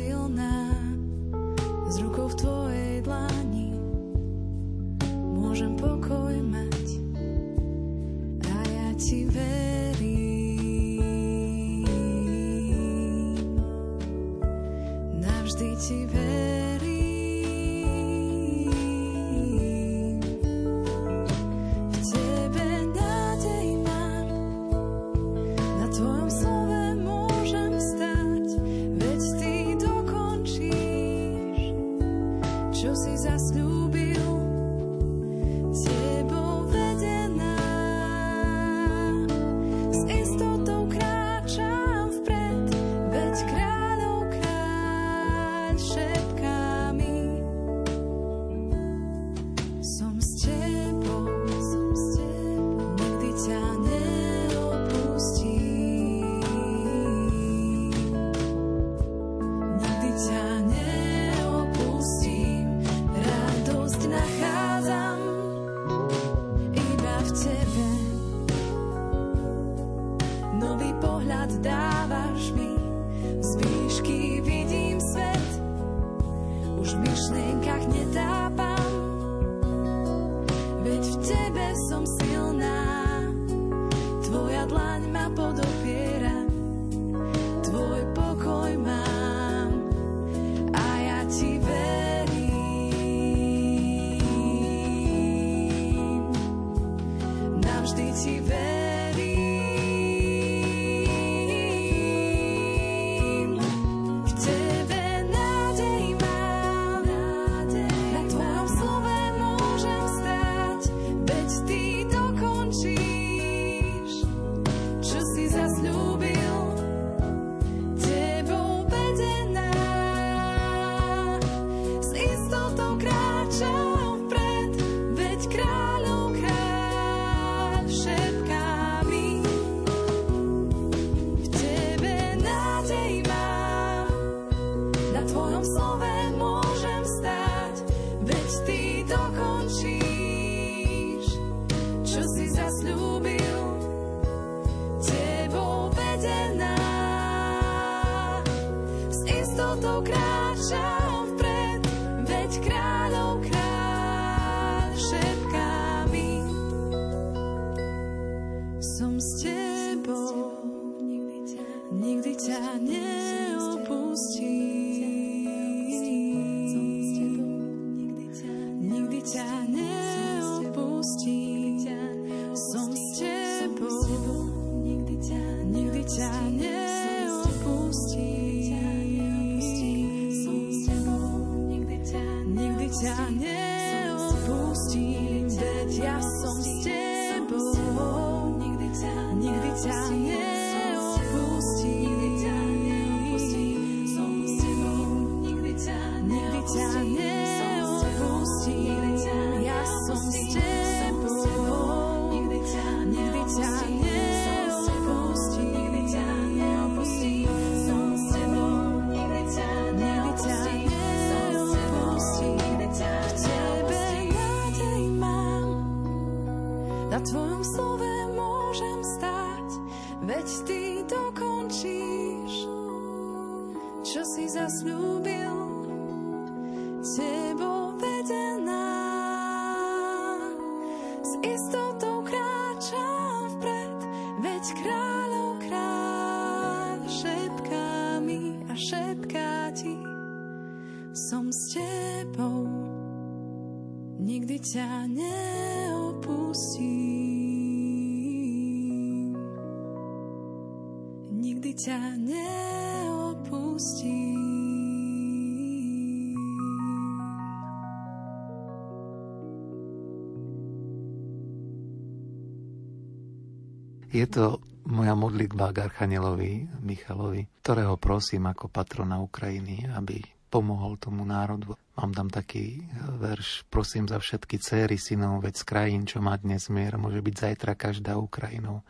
Je to moja modlitba k Archanielovi Michalovi, ktorého prosím ako patrona Ukrajiny, aby pomohol tomu národu. Mám tam taký verš, prosím za všetky céry synov, veď krajín, čo má dnes mier, môže byť zajtra každá Ukrajinou.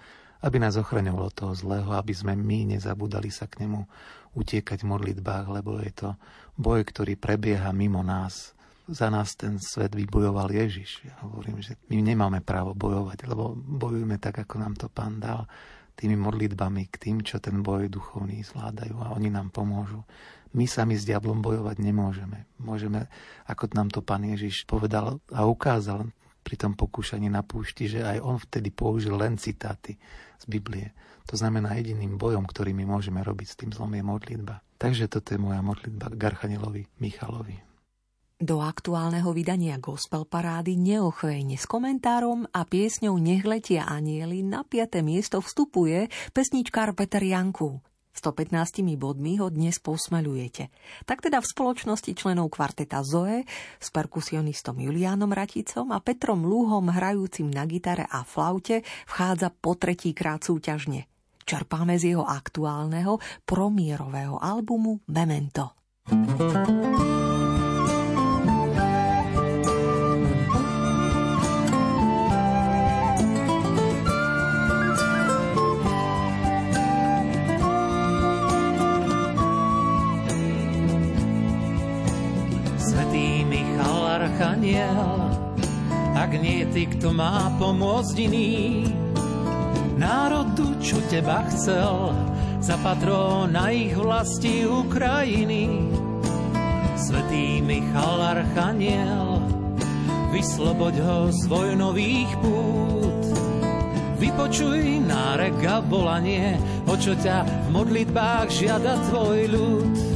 Aby nás ochraňovalo toho zlého, aby sme my nezabudali sa k nemu utiekať v modlitbách, lebo je to boj, ktorý prebieha mimo nás. Za nás ten svet vybojoval Ježiš. Ja hovorím, že my nemáme právo bojovať, lebo bojujeme tak, ako nám to pán dal tými modlitbami k tým, čo ten boj duchovný zvládajú a oni nám pomôžu. My sami s diablom bojovať nemôžeme. Môžeme, ako nám to pán Ježiš povedal a ukázal pri tom pokúšaní na púšti, že aj on vtedy použil len citáty z Biblie. To znamená, jediným bojom, ktorý my môžeme robiť s tým zlom je modlitba. Takže toto je moja modlitba k Archanielovi Michalovi. Do aktuálneho vydania Gospel Parády neochvejne s komentárom a piesňou Nech letia anieli na 5. miesto vstupuje pesničkár Peter Janku. 115 bodmi ho dnes posmelujete. Tak teda v spoločnosti členov kvarteta Zoe s perkusionistom Juliánom Raticom a Petrom Lúhom hrajúcim na gitare a flaute vchádza po tretíkrát súťažne. Čerpáme z jeho aktuálneho promierového albumu Memento. Svetý Michal Archaniel, ak nie ty, kto má pomôcť iný, národu, čo teba chcel, za patrona ich vlasti Ukrajiny. Svetý Michal Archaniel, vysloboď ho z vojnových pút. Vypočuj nárek a volanie, o čo ťa v modlitbách žiada tvoj ľud.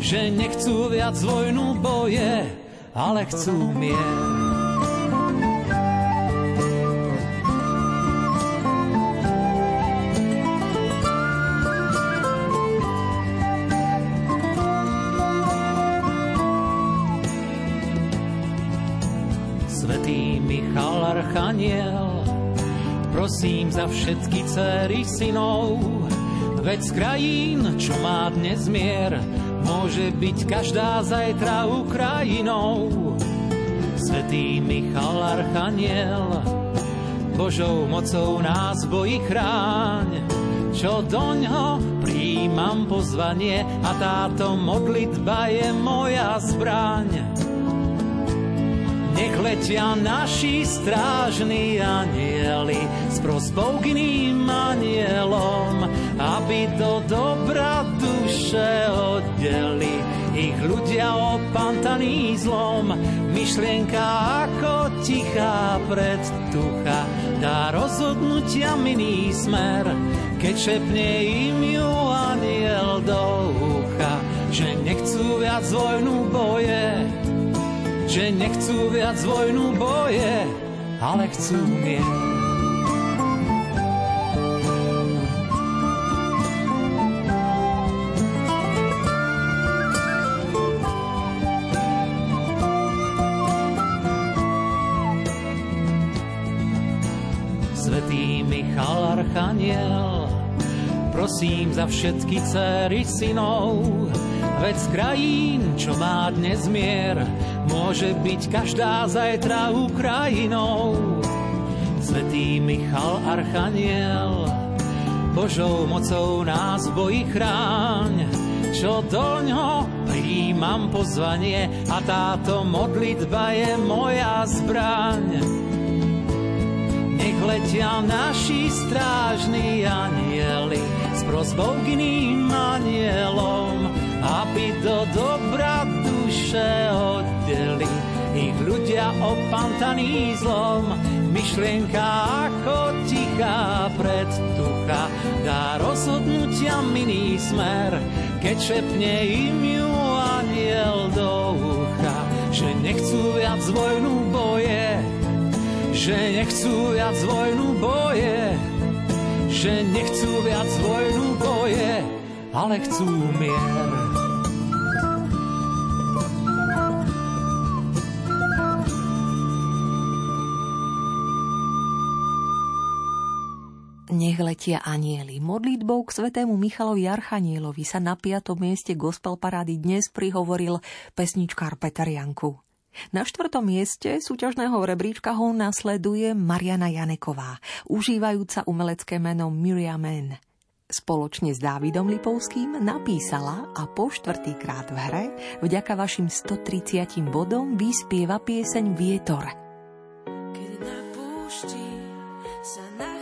že nechcú viac vojnu boje, ale chcú mier. archaniel, prosím za všetky céry synov, veď z krajín, čo má dnes mier, môže byť každá zajtra Ukrajinou. Svetý Michal Archaniel, Božou mocou nás bojí chráň, čo doňho príjmam pozvanie a táto modlitba je moja zbraň. Nech letia naši strážni anieli s prosbou k iným anielom, aby do dobra duše oddeli ich ľudia opantaní zlom. Myšlienka ako tichá predtucha dá rozhodnutia miný smer, keď šepne im ju aniel do ucha, že nechcú viac vojnu boje, že nechcú viac vojnu boje, ale chcú mier. Prosím za všetky céry synov, veď z krajín, čo má dnes mier, môže byť každá zajtra Ukrajinou. Svetý Michal Archaniel, Božou mocou nás bojí chráň, čo do ňo príjmam pozvanie a táto modlitba je moja zbraň. Nech letia naši strážni anieli s prosbou k iným anielom, aby do dobra duše oddeli ich ľudia opantaní zlom. Myšlienka ako tichá predtucha dá rozhodnutia miný smer, keď šepne im ju aniel do ucha, že nechcú viac vojnu boje, že nechcú viac vojnu boje, že nechcú viac vojnu boje, ale chcú mier. Nech letia anieli. Modlitbou k svetému Michalovi Archanielovi sa na piatom mieste gospel parády dnes prihovoril pesničkár Peter Janku. Na štvrtom mieste súťažného rebríčka ho nasleduje Mariana Janeková, užívajúca umelecké meno Miriam Mann. Spoločne s Dávidom Lipovským napísala a po štvrtýkrát v hre vďaka vašim 130 bodom vyspieva pieseň Vietor – tebou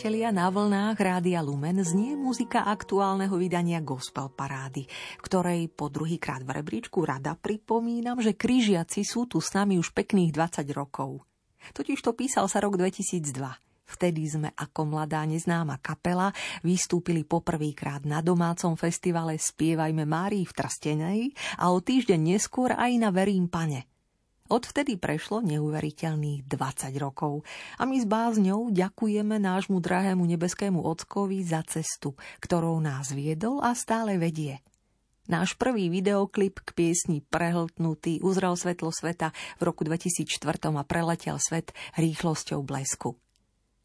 priatelia, na vlnách Rádia Lumen znie muzika aktuálneho vydania Gospel Parády, ktorej po druhýkrát v rebríčku rada pripomínam, že križiaci sú tu s nami už pekných 20 rokov. Totiž to písal sa rok 2002. Vtedy sme ako mladá neznáma kapela vystúpili poprvýkrát na domácom festivale Spievajme Márii v Trstenej a o týždeň neskôr aj na Verím pane. Odvtedy prešlo neuveriteľných 20 rokov a my s bázňou ďakujeme nášmu drahému nebeskému ockovi za cestu, ktorou nás viedol a stále vedie. Náš prvý videoklip k piesni Prehltnutý uzrel svetlo sveta v roku 2004 a preletel svet rýchlosťou blesku.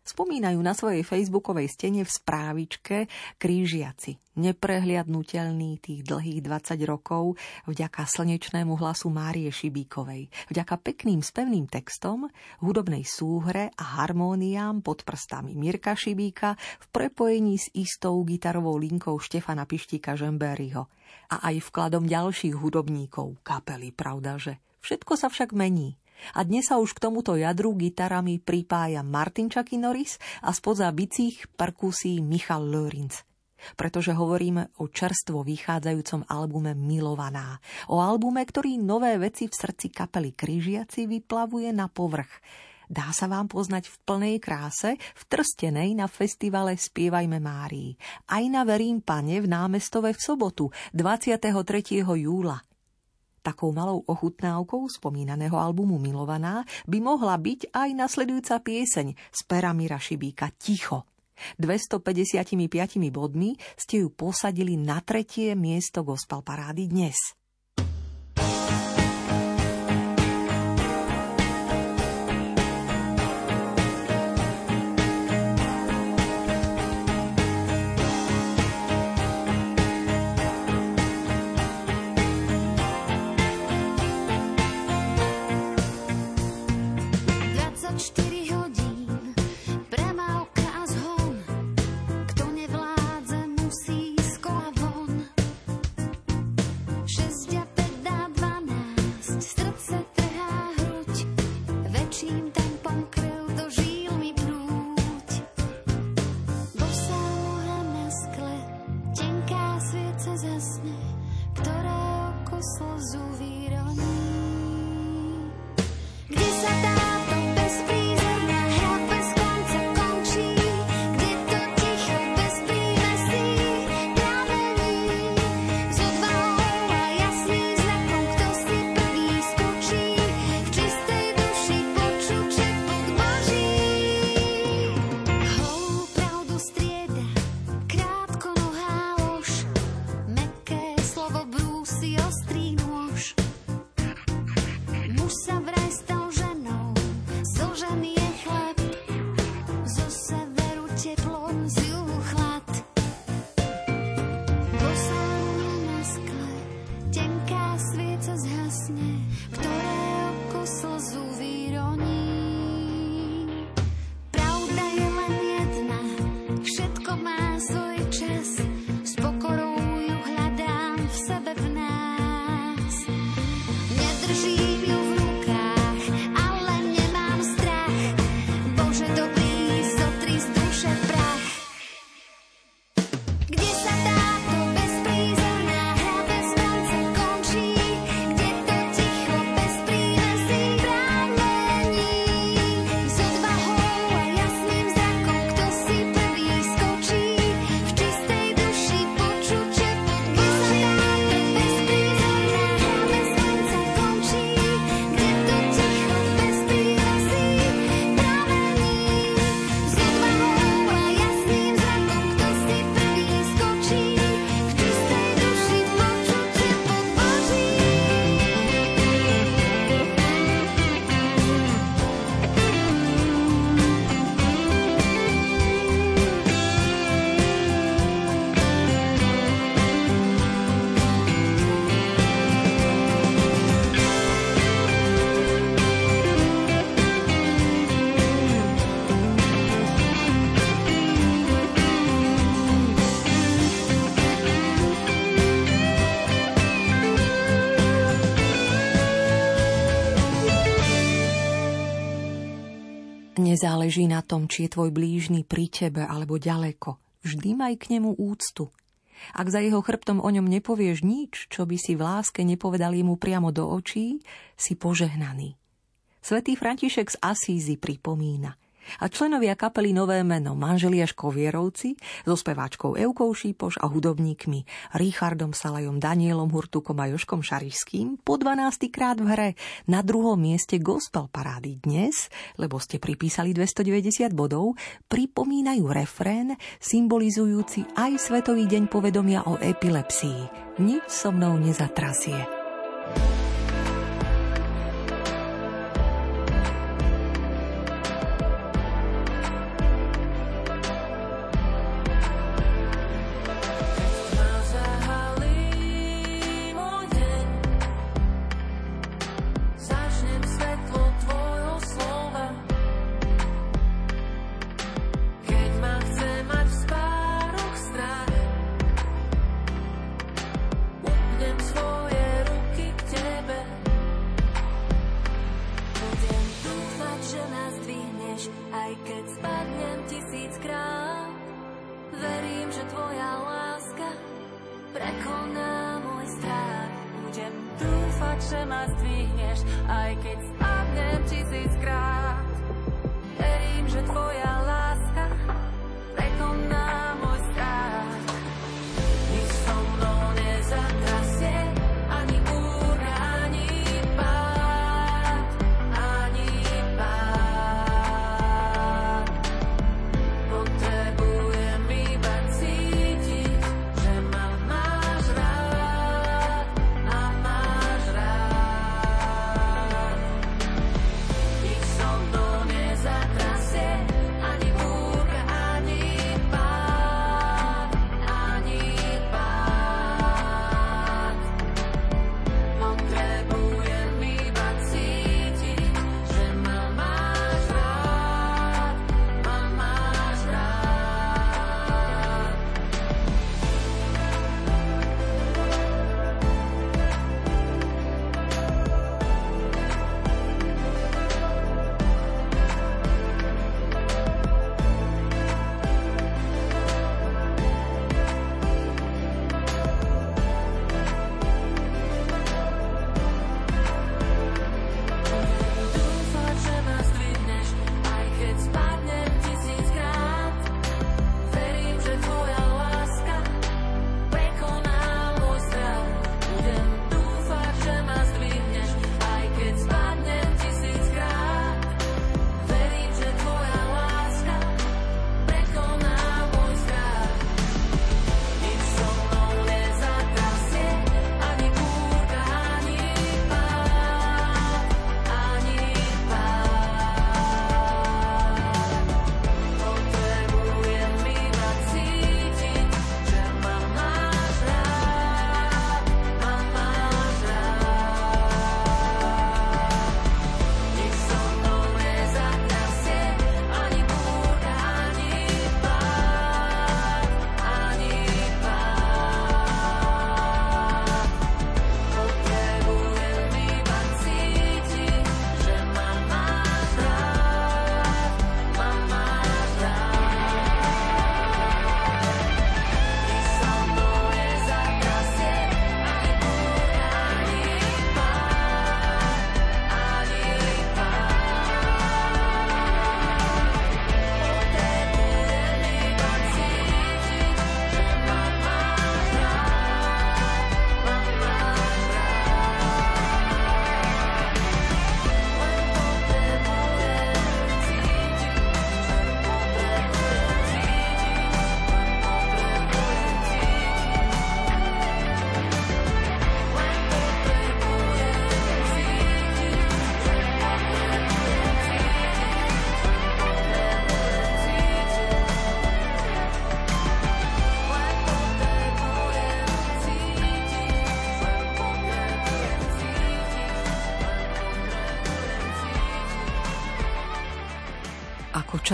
Spomínajú na svojej facebookovej stene v správičke krížiaci, neprehliadnutelný tých dlhých 20 rokov vďaka slnečnému hlasu Márie Šibíkovej, vďaka pekným spevným textom, hudobnej súhre a harmóniám pod prstami Mirka Šibíka v prepojení s istou gitarovou linkou Štefana Pištíka Žembériho a aj vkladom ďalších hudobníkov kapely, pravdaže. Všetko sa však mení. A dnes sa už k tomuto jadru gitarami pripája Martin Chucky Norris a spoza bicích perkusí Michal Lörinc. Pretože hovoríme o čerstvo vychádzajúcom albume Milovaná. O albume, ktorý nové veci v srdci kapely Kryžiaci vyplavuje na povrch. Dá sa vám poznať v plnej kráse v Trstenej na festivale Spievajme Márii. Aj na Verím pane v námestove v sobotu 23. júla. Takou malou ochutnávkou spomínaného albumu Milovaná by mohla byť aj nasledujúca pieseň z pera Mira Šibíka Ticho. 255 bodmi ste ju posadili na tretie miesto gospel parády dnes. Nezáleží na tom, či je tvoj blížny pri tebe alebo ďaleko. Vždy maj k nemu úctu. Ak za jeho chrbtom o ňom nepovieš nič, čo by si v láske nepovedal mu priamo do očí, si požehnaný. Svetý František z Asízy pripomína – a členovia kapely Nové meno, manželia Škovierovci, so speváčkou Eukou Šípoš a hudobníkmi Richardom Salajom, Danielom Hurtukom a Joškom Šarišským po 12. krát v hre na druhom mieste gospel parády dnes, lebo ste pripísali 290 bodov, pripomínajú refrén symbolizujúci aj Svetový deň povedomia o epilepsii. Nič so mnou nezatrasie.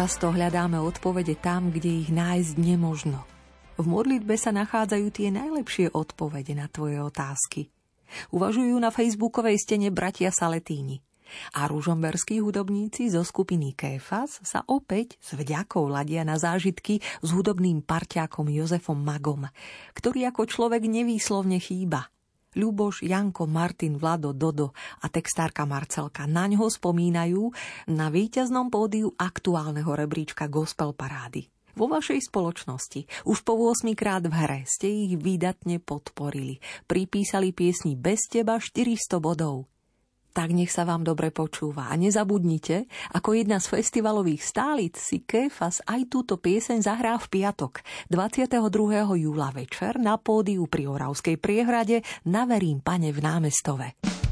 Často hľadáme odpovede tam, kde ich nájsť nemožno. V modlitbe sa nachádzajú tie najlepšie odpovede na tvoje otázky. Uvažujú na facebookovej stene bratia Saletíni. A ružomberskí hudobníci zo skupiny Kéfas sa opäť s vďakou ladia na zážitky s hudobným parťákom Jozefom Magom, ktorý ako človek nevýslovne chýba. Ľuboš, Janko, Martin, Vlado, Dodo a textárka Marcelka na ňo spomínajú na víťaznom pódiu aktuálneho rebríčka Gospel Parády. Vo vašej spoločnosti už po 8 krát v hre ste ich výdatne podporili. Pripísali piesni Bez teba 400 bodov. Tak nech sa vám dobre počúva. A nezabudnite, ako jedna z festivalových stálic si Kéfas aj túto pieseň zahrá v piatok, 22. júla večer na pódiu pri Oravskej priehrade na Verím pane v námestove.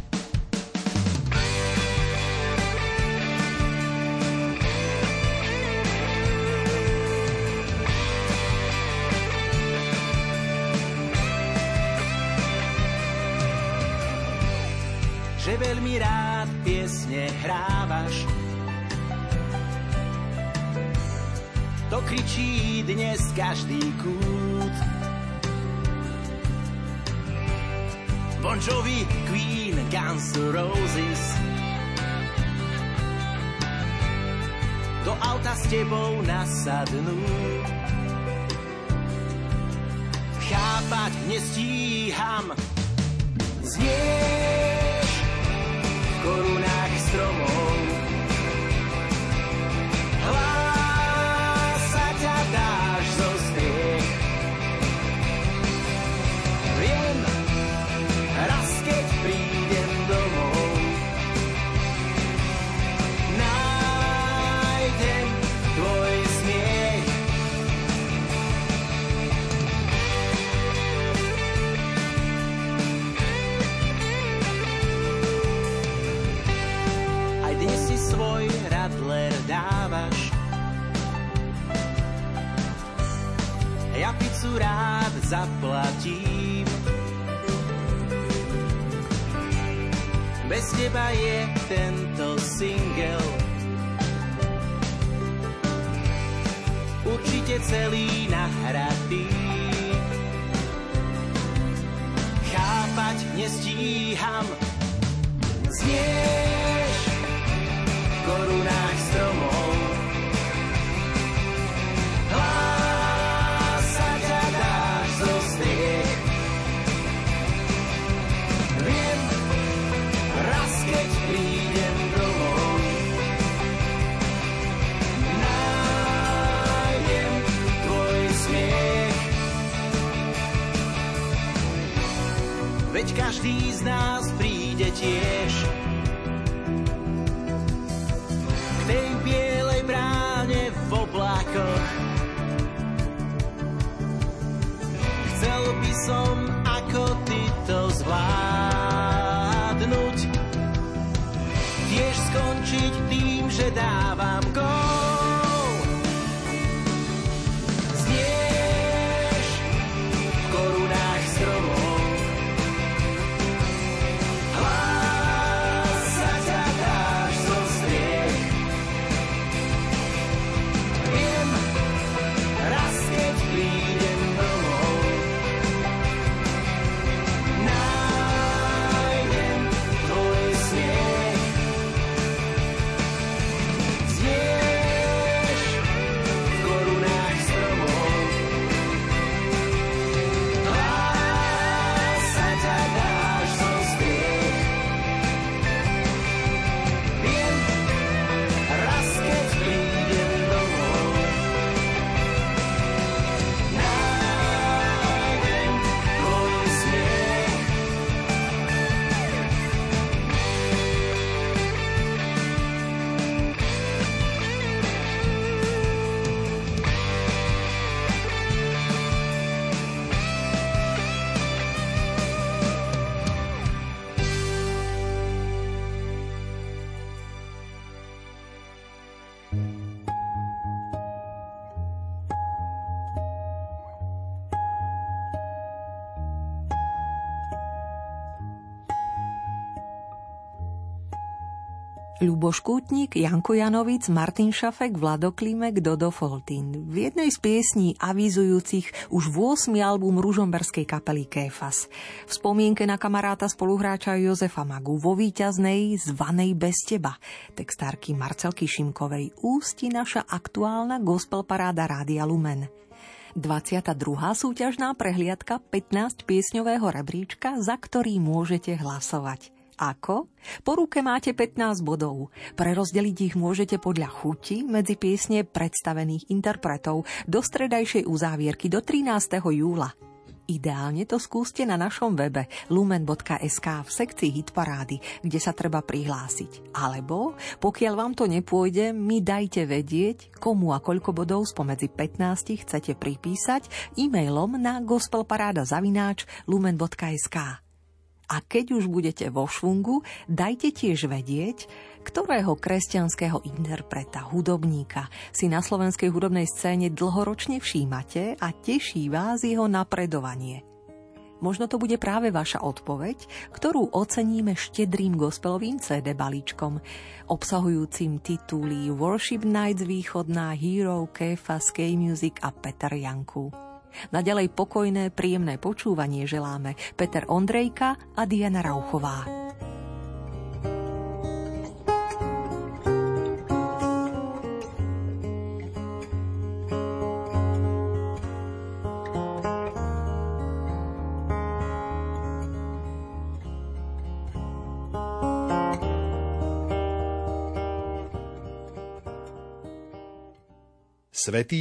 Že veľmi rád piesne hrávaš. To kričí dnes každý kút. Bon Jovi, Queen, Guns Roses. Do auta s tebou nasadnú. Chápať nestíham. Znieš v korunách stromov. Hlása zaplatím. Bez teba je tento single určite celý nahratý. Chápať nestíham, znieš korunách stromov. Každý z nás príde tiež k tej bielej bráne v oblakoch. Chcel by som ako ty to zvládnuť, tiež skončiť tým, že dávam Ľuboš Kútnik, Janko Janovic, Martin Šafek, Vlado Klimek, Dodo Foltín. V jednej z piesní avizujúcich už v 8. album ružomberskej kapely Kéfas. V spomienke na kamaráta spoluhráča Jozefa Magu vo víťaznej Zvanej bez teba textárky Marcelky Šimkovej ústi naša aktuálna gospel paráda Rádia Lumen. 22. súťažná prehliadka 15 piesňového rebríčka, za ktorý môžete hlasovať. Ako? Po ruke máte 15 bodov. Prerozdeliť ich môžete podľa chuti medzi piesne predstavených interpretov do stredajšej uzávierky do 13. júla. Ideálne to skúste na našom webe lumen.sk v sekcii hitparády, kde sa treba prihlásiť. Alebo, pokiaľ vám to nepôjde, mi dajte vedieť, komu a koľko bodov spomedzi 15 chcete pripísať e-mailom na gospelparáda zavináč lumen.sk. A keď už budete vo švungu, dajte tiež vedieť, ktorého kresťanského interpreta, hudobníka si na slovenskej hudobnej scéne dlhoročne všímate a teší vás jeho napredovanie. Možno to bude práve vaša odpoveď, ktorú oceníme štedrým gospelovým CD balíčkom, obsahujúcim tituly Worship Nights Východná, Hero, Kefa, Skay Music a Peter Janku. Naďalej pokojné, príjemné počúvanie želáme Peter Ondrejka a Diana Rauchová. Svetý